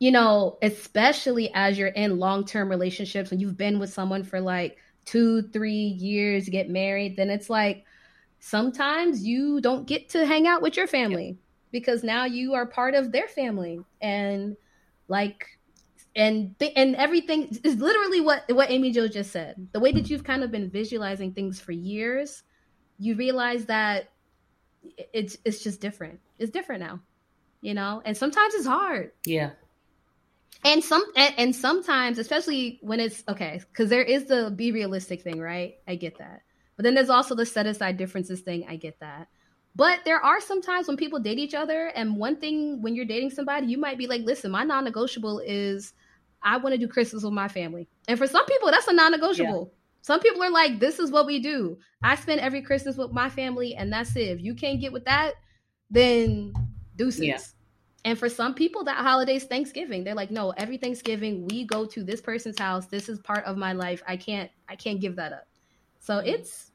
you know, especially as you're in long term relationships when you've been with someone for like two, three years, get married, then it's like sometimes you don't get to hang out with your family because now you are part of their family. And like, and th- and everything is literally what what Amy Jo just said. The way that you've kind of been visualizing things for years, you realize that it's it's just different. It's different now, you know. And sometimes it's hard. Yeah and some and, and sometimes especially when it's okay because there is the be realistic thing right? I get that. But then there's also the set aside differences thing. I get that. But there are some times when people date each other and one thing when you're dating somebody you might be like listen my non-negotiable is i want to do christmas with my family. And for some people that's a non-negotiable. Yeah. some people are like this is what we do. I spend every christmas with my family and that's it. If you can't get with that then deuces. Yeah. And for some people, that holiday is Thanksgiving. They're like, no, every Thanksgiving we go to this person's house. This is part of my life. I can't, I can't give that up. So mm-hmm. it's,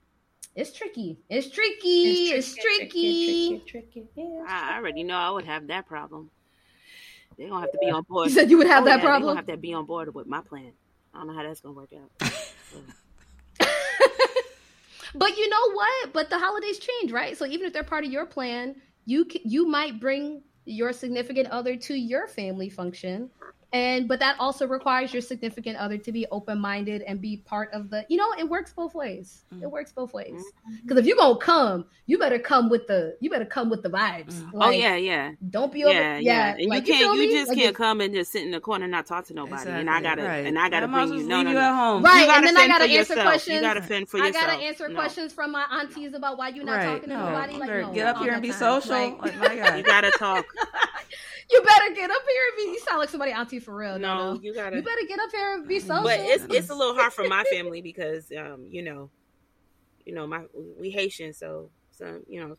it's tricky. It's tricky. It's tricky. It's tricky. tricky, tricky, tricky. Yeah, I already know I would have that problem. They're gonna have to be on <laughs> board. You said you would have oh, that yeah, problem. They're gonna have to be on board with my plan. I don't know how that's gonna work out. <laughs> <laughs> but you know what? But the holidays change, right? So even if they're part of your plan, you you might bring your significant other to your family function and but that also requires your significant other to be open-minded and be part of the you know it works both ways mm-hmm. it works both ways because mm-hmm. if you're gonna come you better come with the you better come with the vibes mm-hmm. like, oh yeah yeah don't be over yeah yeah, yeah. Like, you can't you, you just like, can't come and just sit in the corner and not talk to nobody exactly, and i gotta right. and i gotta bring you no no, no. at home right and then i gotta answer yourself. questions you gotta fend for yourself i gotta answer no. questions from my aunties about why you're not right. talking to nobody like no, get up here and be social <laughs> you gotta talk <laughs> you better get up here and be. You sound like somebody auntie for real. No, no, you gotta. You better get up here and be social. But it's it's a little hard for my family because um you know, you know my we Haitian so some you know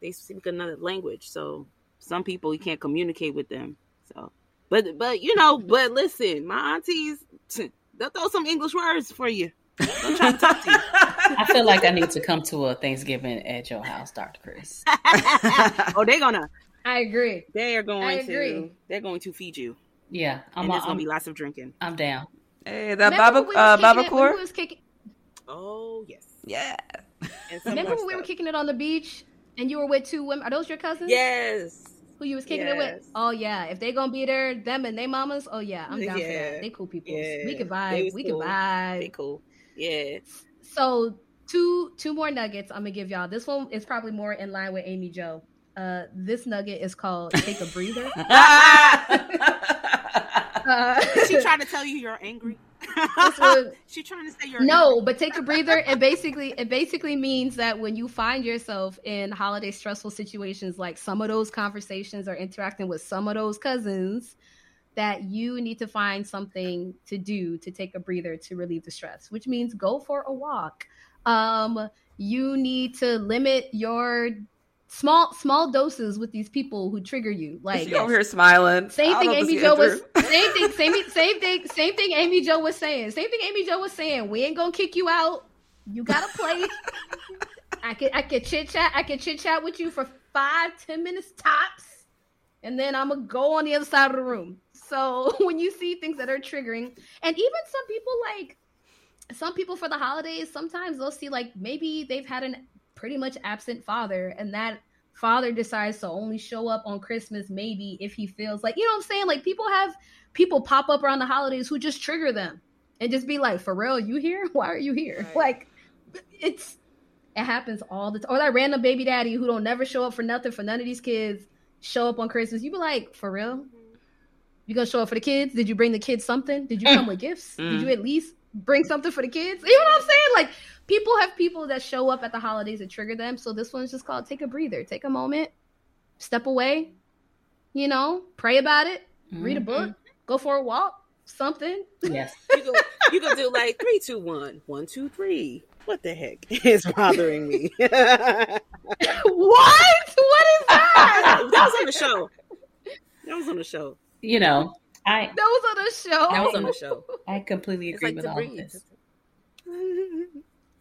they speak another language so some people you can't communicate with them so but but you know but listen my aunties <laughs> they'll throw some English words for you. I'm trying to talk to you. I feel like I need to come to a Thanksgiving at your house, Dr. Chris. <laughs> oh, they're gonna I agree. They are going to. They're going to feed you. Yeah, I'm. And there's gonna be lots of drinking. I'm down. Hey, that Baba we uh, Baba Core. Oh yes. Yeah. <laughs> Remember when we were kicking it on the beach and you were with two women? Are those your cousins? Yes. Who you was kicking yes. it with? Oh yeah. If they gonna be there, them and they mamas. Oh yeah, I'm down yeah. for that. They cool people. Yeah. We can vibe. We cool. can vibe. They cool. Yeah. So two two more nuggets I'm gonna give y'all. This one is probably more in line with Amy Jo. Uh, this nugget is called "Take a Breather." <laughs> uh, she trying to tell you you're angry. <laughs> she trying to say you're no, angry. but take a breather. It basically it basically means that when you find yourself in holiday stressful situations, like some of those conversations or interacting with some of those cousins, that you need to find something to do to take a breather to relieve the stress, which means go for a walk. Um, you need to limit your small small doses with these people who trigger you. Like you over here smiling. Same thing Amy Jo was same thing, same <laughs> same thing, same thing Amy Jo was saying. Same thing Amy Jo was saying. We ain't gonna kick you out. You gotta play. <laughs> I could I could chit chat, I could chit chat with you for five, ten minutes tops. And then I'm gonna go on the other side of the room. So <laughs> when you see things that are triggering, and even some people like some people for the holidays, sometimes they'll see like maybe they've had an pretty much absent father and that father decides to only show up on christmas maybe if he feels like you know what i'm saying? Like people have people pop up around the holidays who just trigger them and just be like for real? You here? <laughs> Why are you here? Right. like it's it happens all the time or that random baby daddy who don't never show up for nothing for none of these kids show up on christmas you be like for real? Mm-hmm. you gonna show up for the kids? Did you bring the kids something? Did you <laughs> come with gifts? Mm. did you at least bring something for the kids? You know what i'm saying? Like people have people that show up at the holidays that trigger them. So this one's just called take a breather, take a moment, step away, you know, pray about it, mm-hmm. read a book, mm-hmm. go for a walk, something. Yes. <laughs> you go you can do like three, two, one, one, two, three. What the heck <laughs> is bothering me? <laughs> what? What is that? that was on the show. That was on the show. You know, I that was on the show. That was on the show. I completely agree like with all breathe. this.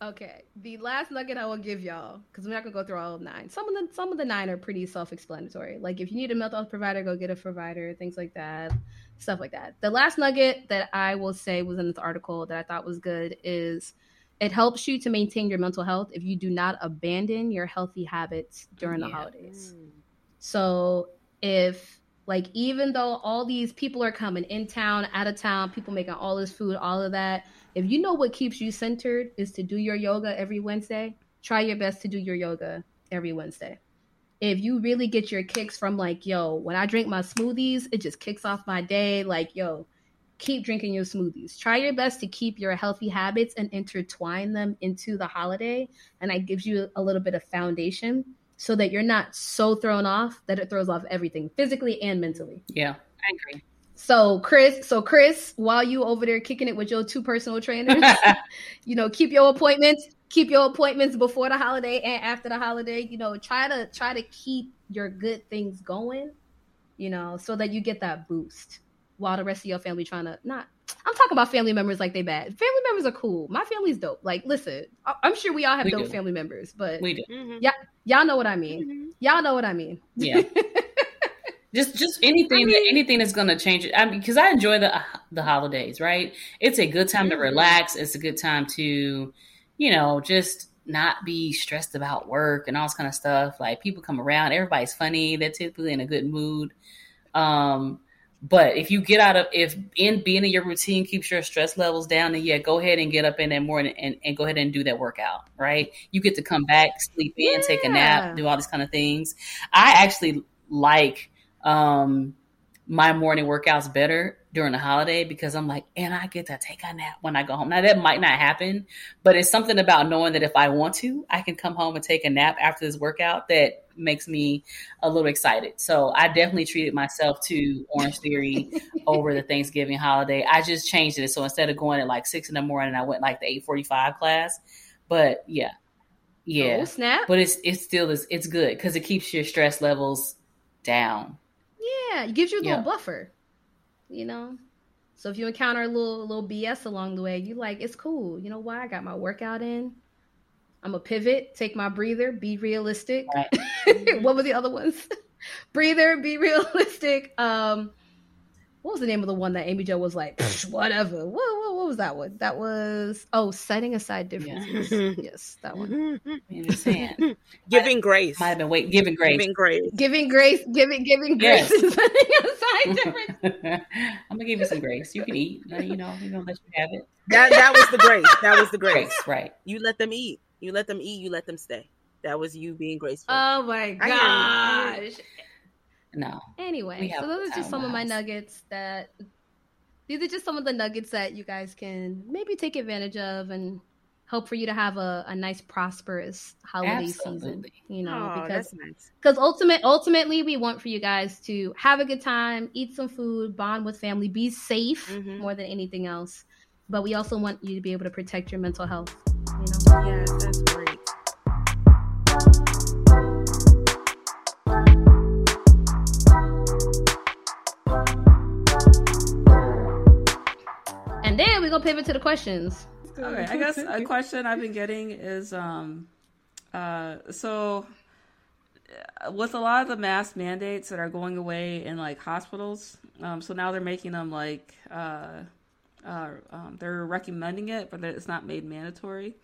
Okay, the last nugget I will give y'all because we're not gonna go through all of nine. Some of the some of the nine are pretty self-explanatory. Like if you need a mental health provider, go get a provider, things like that, stuff like that. The last nugget that I will say was in this article that I thought was good is it helps you to maintain your mental health if you do not abandon your healthy habits during yeah. the holidays. Mm. So if like even though all these people are coming in town, out of town, people making all this food, all of that if you know what keeps you centered is to do your yoga every Wednesday, try your best to do your yoga every Wednesday. If you really get your kicks from like, yo, when I drink my smoothies, it just kicks off my day. Like, yo, keep drinking your smoothies. Try your best to keep your healthy habits and intertwine them into the holiday. And that gives you a little bit of foundation so that you're not so thrown off that it throws off everything physically and mentally. Yeah, I agree. So Chris, so Chris, while you over there kicking it with your two personal trainers, <laughs> you know, keep your appointments, keep your appointments before the holiday and after the holiday. You know, try to try to keep your good things going, you know, so that you get that boost while the rest of your family trying to not I'm talking about family members like they bad. Family members are cool. My family's dope. Like, listen, I'm sure we all have we dope do. family members, but we do. Mm-hmm. Yeah, y'all know what I mean. Mm-hmm. Y'all know what I mean. Yeah. <laughs> just just anything I mean, anything that's going to change it. I mean, because I enjoy the the holidays, right? It's a good time mm-hmm. to relax. It's a good time to, you know, just not be stressed about work and all this kind of stuff. Like people come around, everybody's funny. They're typically in a good mood. Um, but if you get out of if in being in your routine keeps your stress levels down, then yeah, go ahead and get up in that morning and, and go ahead and do that workout. Right? You get to come back, sleep in, yeah. take a nap, do all these kind of things. I actually like um my morning workouts better during the holiday because I'm like, and I get to take a nap when I go home. Now that might not happen, but it's something about knowing that if I want to, I can come home and take a nap after this workout that makes me a little excited. So I definitely treated myself to Orange Theory <laughs> over the Thanksgiving holiday. I just changed it. So instead of going at like six in the morning, I went like the eight forty five class. But yeah. Yeah. Oh, snap. But it's it's still is it's good because it keeps your stress levels down. Yeah, it gives you a little buffer you know. So if you encounter a little little BS along the way, you like it's cool. You know why? I got my workout in. I'm a pivot, take my breather, be realistic. Right. <laughs> what were the other ones? <laughs> breather, be <laughs> realistic. Um, what was the name of the one that Amy Jo was like, whatever. What, what, what, was that one? That was oh, setting aside differences. Yeah. <laughs> yes, that one. understand? <laughs> giving grace. Might have been wait, giving grace. Giving grace. Giving grace. Giving giving grace. <laughs> Setting aside differences. I'm gonna give you some grace. You can eat. You know, you know, let you have it. That that was the grace. That was the grace. grace. Right. You let them eat. You let them eat. You let them stay. That was you being graceful. Oh my gosh. No. Anyway, so those are just some of my nuggets that these are just some of the nuggets that you guys can maybe take advantage of and hope for you to have a, a nice prosperous holiday Absolutely. season you know oh, because because nice. ultimate ultimately we want for you guys to have a good time eat some food bond with family be safe mm-hmm. more than anything else but we also want you to be able to protect your mental health you know yes we gonna pivot to the questions. Okay, I guess a question I've been getting is um uh so uh, with a lot of the mask mandates that are going away in like hospitals, um, so now they're making them like uh, uh, um, they're recommending it, but it's not made mandatory.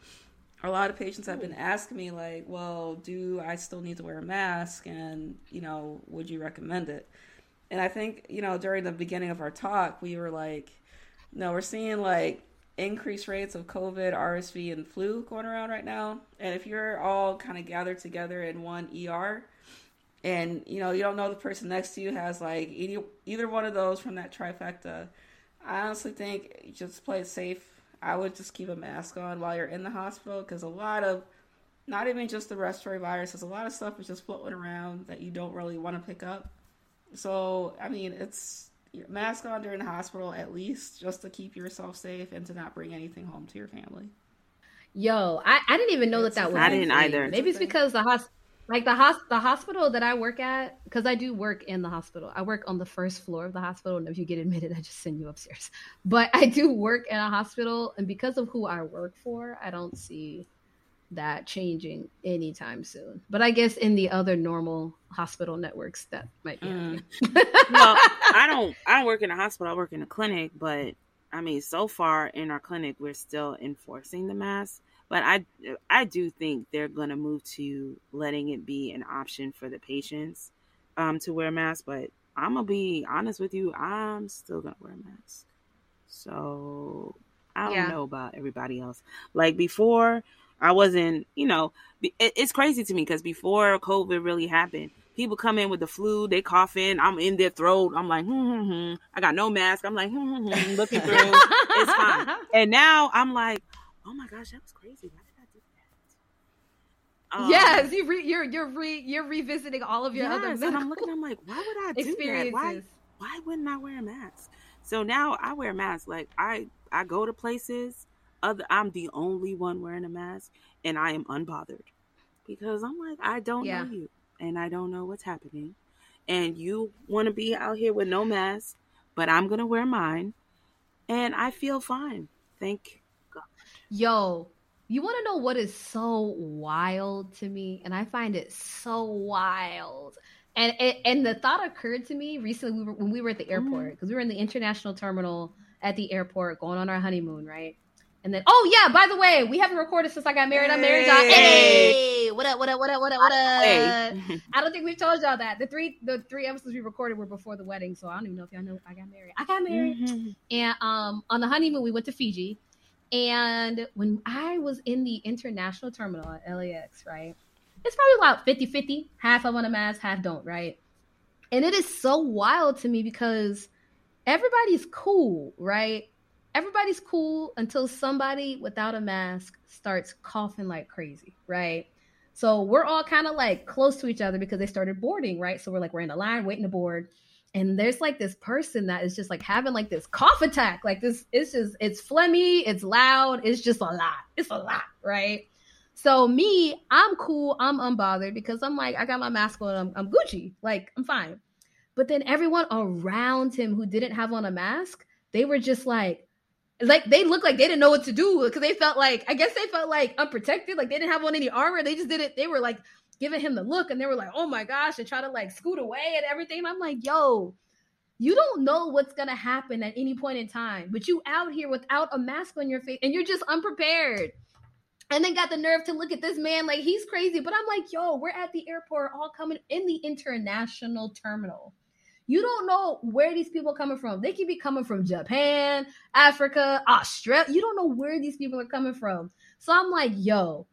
A lot of patients have been asking me like, "Well, do I still need to wear a mask?" And you know, would you recommend it? And I think you know during the beginning of our talk, we were like, no, we're seeing like increased rates of COVID, RSV, and flu going around right now. And if you're all kind of gathered together in one ER, and you know you don't know the person next to you has like any, either one of those from that trifecta, I honestly think just play it safe. I would just keep a mask on while you're in the hospital because a lot of not even just the respiratory viruses, a lot of stuff is just floating around that you don't really want to pick up. So I mean, it's mask on during the hospital at least just to keep yourself safe and to not bring anything home to your family. Yo, I, I didn't even know that that was. I didn't either. Maybe it's because the hospital, like the hos- the hospital that I work at, because I do work in the hospital. I work on the first floor of the hospital, and if you get admitted, I just send you upstairs. <laughs> But I do work in a hospital, and because of who I work for, I don't see that changing anytime soon. But I guess in the other normal hospital networks, that might be. Mm. <laughs> <laughs> well, I don't. I don't work in a hospital. I work in a clinic. But I mean, so far in our clinic, we're still enforcing the mask. But I, I do think they're going to move to letting it be an option for the patients um, to wear masks. But I'm gonna be honest with you. I'm still gonna wear a mask. So I don't yeah. know about everybody else. Like before, I wasn't, you know, it's crazy to me because before COVID really happened, people come in with the flu, they coughing, I'm in their throat, I'm like, hmm, hmm, hmm. I got no mask, I'm like, hmm, hmm, hmm, looking through, it's fine. <laughs> And now I'm like, oh my gosh, that was crazy. Why did I do that? Um, yes, you re- you're you're re- you're revisiting all of your yes, other. And I'm looking, I'm like, why would I do that? Why why wouldn't I wear a mask? So now I wear a mask. Like I I go to places other I'm the only one wearing a mask and I am unbothered because I'm like I don't yeah. know you and I don't know what's happening and you want to be out here with no mask but I'm going to wear mine and I feel fine. Thank God. Yo, you want to know what is so wild to me and I find it so wild And, and, and the thought occurred to me recently we were, when we were at the airport because mm-hmm. we were in the international terminal at the airport going on our honeymoon, right? And then, oh yeah, by the way, we haven't recorded since I got married. I'm married. Y'all. Hey, what up? What up? What up? What up? What up? Hey. I don't think we've told y'all that the three the three episodes we recorded were before the wedding, so I don't even know if y'all know I got married. I got married, mm-hmm. and um, on the honeymoon we went to Fiji, and when I was in the international terminal at LAX, right, it's probably about 50-50, half of on a mask, half don't, right, and it is so wild to me because everybody's cool, right? Everybody's cool until somebody without a mask starts coughing like crazy, right? So we're all kind of like close to each other because they started boarding, right? So we're like, we're in a line waiting to board. And there's like this person that is just like having like this cough attack. Like this, it's just, it's phlegmy, it's loud, it's just a lot. It's a lot, right? So me, I'm cool, I'm unbothered because I'm like, I got my mask on, I'm, I'm Gucci, like I'm fine. But then everyone around him who didn't have on a mask, they were just like, like they looked like they didn't know what to do because they felt like I guess they felt like unprotected, like they didn't have on any armor. They just did it. They were like giving him the look, and they were like, "Oh my gosh!" and try to like scoot away and everything. I'm like, "Yo, you don't know what's gonna happen at any point in time, but you out here without a mask on your face, and you're just unprepared." And then got the nerve to look at this man like he's crazy. But I'm like, yo, we're at the airport, all coming in the international terminal you don't know where these people are coming from. They could be coming from Japan, Africa, Australia. You don't know where these people are coming from. So I'm like, yo,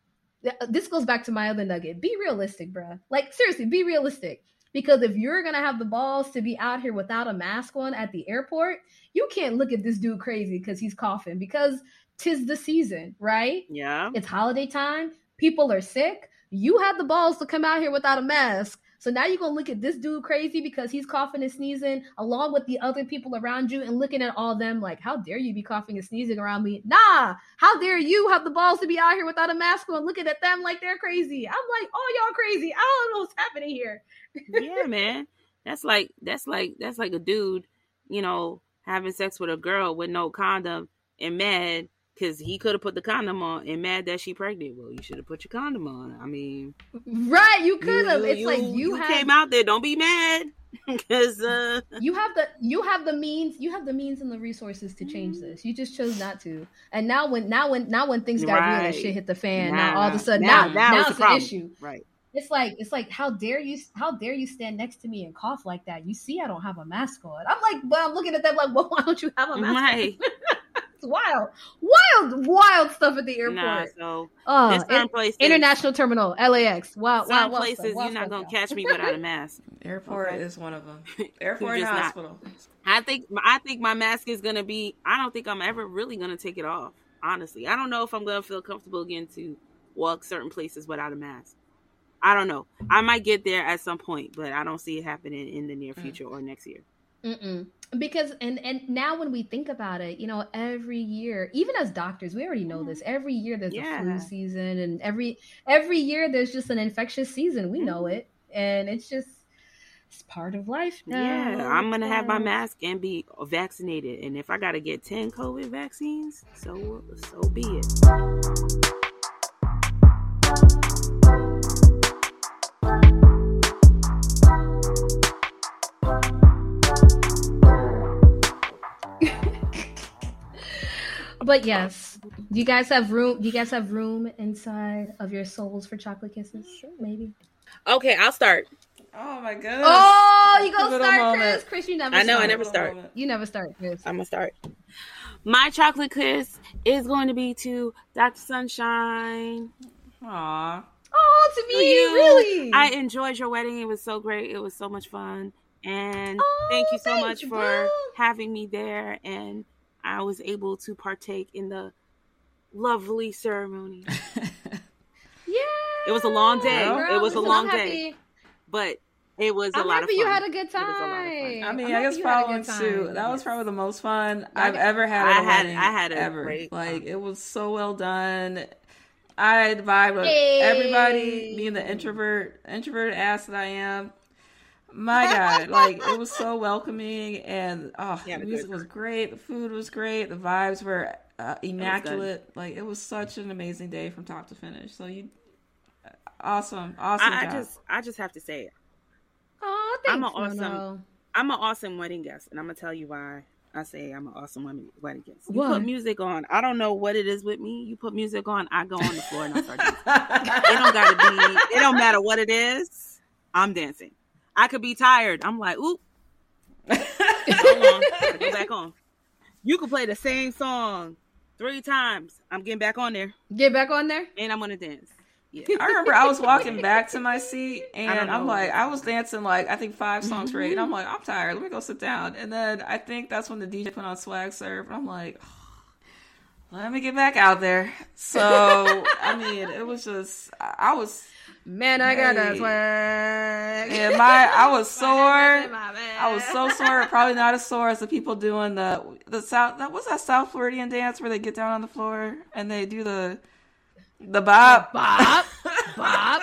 this goes back to my other nugget. Be realistic, bruh. Like, seriously, be realistic. Because if you're gonna have the balls to be out here without a mask on at the airport, you can't look at this dude crazy because he's coughing because tis the season, right? Yeah. It's holiday time. People are sick. You had the balls to come out here without a mask so now you're gonna look at this dude crazy because he's coughing and sneezing along with the other people around you and looking at all them like, how dare you be coughing and sneezing around me? Nah, how dare you have the balls to be out here without a mask on, looking at them like they're crazy. I'm like, oh y'all crazy. I don't know what's happening here. yeah, <laughs> man. That's like that's like that's like a dude, you know, having sex with a girl with no condom and mad because he could have put the condom on and mad that she pregnant. Well, you should have put your condom on. I mean, right? You could have. It's you, like you, you have... came out there. Don't be mad <laughs> because uh... you have the you have the means you have the means and the resources to change mm-hmm. this. You just chose not to. And now when now when now when things got right. real and shit hit the fan, now, now all of a sudden now now, now, now it's an issue. Right. It's like it's like how dare you how dare you stand next to me and cough like that? You see I don't have a mask on. I'm like, but I'm looking at them like, <laughs> well, why don't you have a mask? Right. <laughs> wild, wild, wild stuff at the airport. Nah, so oh, in, places, international terminal, LAX. Wow, some wow, places you're not gonna catch me without a <laughs> mask. Airport okay. is one of them. <laughs> Airport and hospital. Not. I think I think my mask is gonna be. I don't think I'm ever really gonna take it off. Honestly, I don't know if I'm gonna feel comfortable again to walk certain places without a mask. I don't know. I might get there at some point, but I don't see it happening in the near mm. future mm. or next year. Mm-mm because and and now when we think about it you know every year even as doctors we already know this mm-hmm. every year there's yeah. a flu season and every every year there's just an infectious season we know mm-hmm. it and it's just it's part of life now. yeah i'm gonna have my mask and be vaccinated and if i gotta get 10 covid vaccines so so be it But yes, do you guys have room? Do you guys have room inside of your souls for chocolate kisses? Maybe. Okay, I'll start. Oh my god! Oh, you go start, Chris. Chris, you never. I know. Start. I never start. You never start, Chris. I'm gonna start. My chocolate kiss is going to be to Dr. Sunshine. Aww. Oh, to me, you. really. I enjoyed your wedding. It was so great. It was so much fun. And oh, thank you so much for bro. having me there and I was able to partake in the lovely ceremony. <laughs> yeah. It was a long day. Girl, it was a long day. But it was a I'm lot of fun. you had a good time. I mean, I'm i guess probably too. That was probably the most fun I've ever had. I had. I had ever. Great like it was so well done. I vibe with hey. everybody. Being the introvert, introvert ass that I am, my god <laughs> like it was so welcoming and oh yeah, the music was great the food was great the vibes were uh, immaculate it like it was such an amazing day from top to finish so you awesome awesome I, I just i just have to say it. Oh, thanks, I'm an awesome. I'm an awesome wedding guest, and I'm gonna tell you why. I say I'm an awesome wedding guest. You what? put music on. I don't know what it is with me. You put music on, I go on the floor and I start dancing. <laughs> it don't gotta be. It don't matter what it is. I'm dancing. I could be tired. I'm like, oop. Hold on. Go back on. You could play the same song three times. I'm getting back on there. Get back on there, and I'm gonna dance. Yeah. I remember I was walking back to my seat <laughs> and I'm like, I was dancing like I think five songs mm-hmm. straight. And I'm like, I'm tired. Let me go sit down. And then I think that's when the DJ put on Swag Surf. And I'm like, oh, <sighs> let me get back out there. So I mean, it was just I was Man, I got that swag. Yeah, my I was <laughs> sore. I was so sore. Probably not as sore as the people doing the the south. That was that South Floridian dance where they get down on the floor and they do the the bop, bop, bop,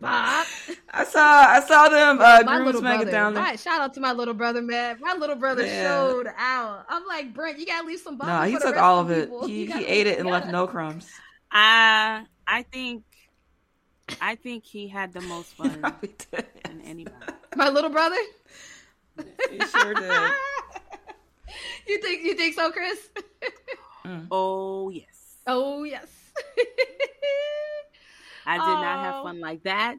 bop. I saw I saw them uh, my little brother. down there. Right, shout out to my little brother, man. My little brother man. showed out. I'm like Brent, you gotta leave some. No, he took all of it. He he ate it and left no crumbs. I uh, I think I think he had the most fun than anybody. My little brother. He sure did. <laughs> you think you think so, Chris? Mm. Oh yes. Oh yes. <laughs> I did oh. not have fun like that.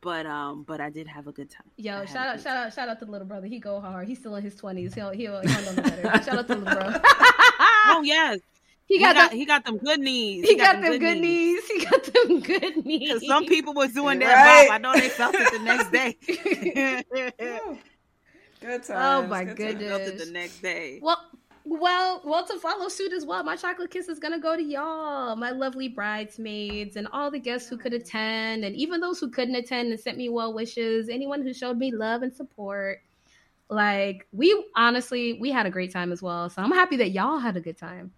But um, but I did have a good time. Yo, shout out, shout out, shout out to the little brother. He go hard. He's still in his twenties. He'll he'll he'll know better. <laughs> shout out to the little bro. oh yes, he got, he got, the, he got them good knees. He, he got, got, them, good, knees. knees. <laughs> He got them good <laughs> knees. Because some people was doing that right. I know they felt it the next <laughs> day. Oh, good times. Oh my good goodness. Felt it the next day. Well, well, well, to follow suit as well, my chocolate kiss is gonna go to y'all, my lovely bridesmaids, and all the guests who could attend, and even those who couldn't attend and sent me well wishes. Anyone who showed me love and support. Like we honestly, we had a great time as well. So I'm happy that y'all had a good time.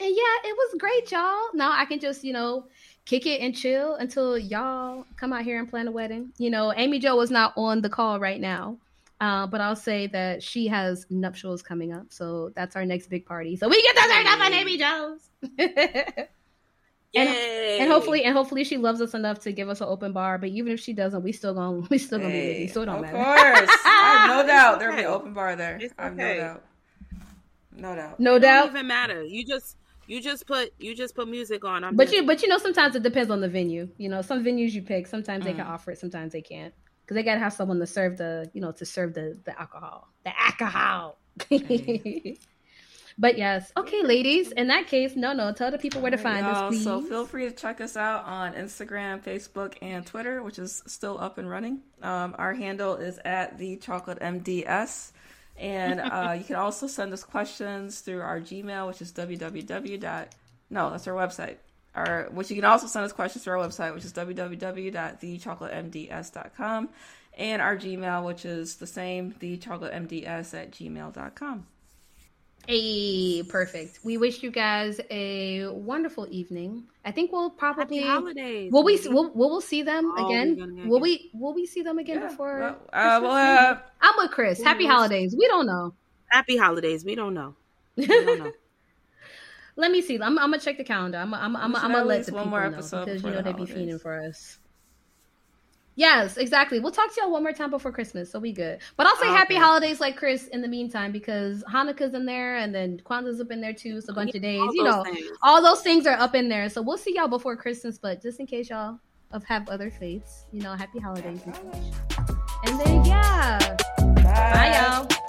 And yeah, it was great, y'all. Now I can just, you know, kick it and chill until y'all come out here and plan a wedding. You know, Amy Jo is not on the call right now. Uh, but I'll say that she has nuptials coming up, so that's our next big party. So we get to turn up on Amy Jo's. <laughs> and, and, hopefully, and hopefully, she loves us enough to give us an open bar. But even if she doesn't, we still gonna we still gonna hey, be busy, so it don't of matter. Of course, <laughs> I have no doubt there'll be an open bar there. I have no doubt. No doubt. No doubt. Doesn't even matter. You just you just put you just put music on. I'm but just... you but you know sometimes it depends on the venue. You know some venues you pick. Sometimes mm. they can mm. offer it. Sometimes they can't because they gotta have someone to serve the you know to serve the the alcohol. The alcohol. <laughs> but yes, okay, ladies. In that case, no, no. Tell the people where to find us, please. So feel free to check us out on Instagram, Facebook, and Twitter, which is still up and running. Um, our handle is at the Chocolate MDS. And <laughs> uh, you can also send us questions through our Gmail, which is www. No, that's our website. Our, which you can also send us questions through our website, which is www.thechocolatemds.com, and our Gmail, which is the same, thechocolatemds at gmail.com. Hey, perfect. We wish you guys a wonderful evening. I think we'll probably Happy holidays. Will we? Will, will we see them oh, again? Will we? Will we see them again yeah. before? Well, uh, well uh, I'm with Chris. Happy holidays. We don't know. Happy holidays. We don't know. <laughs> We don't know. Let me see. I'm, I'm, gonna check the calendar. I'm, I'm, I'm, I'm gonna let the people know because you know they'd be feeding for us. Yes, exactly. We'll talk to y'all one more time before Christmas, so we good. But I'll say oh, okay. happy holidays like Chris in the meantime because Hanukkah's in there and then Kwanzaa's up in there too. So a bunch yeah, of days, you know, things. all those things are up in there. So we'll see y'all before Christmas. But just in case y'all have other faiths, you know, happy holidays and. And then yeah, bye, bye y'all.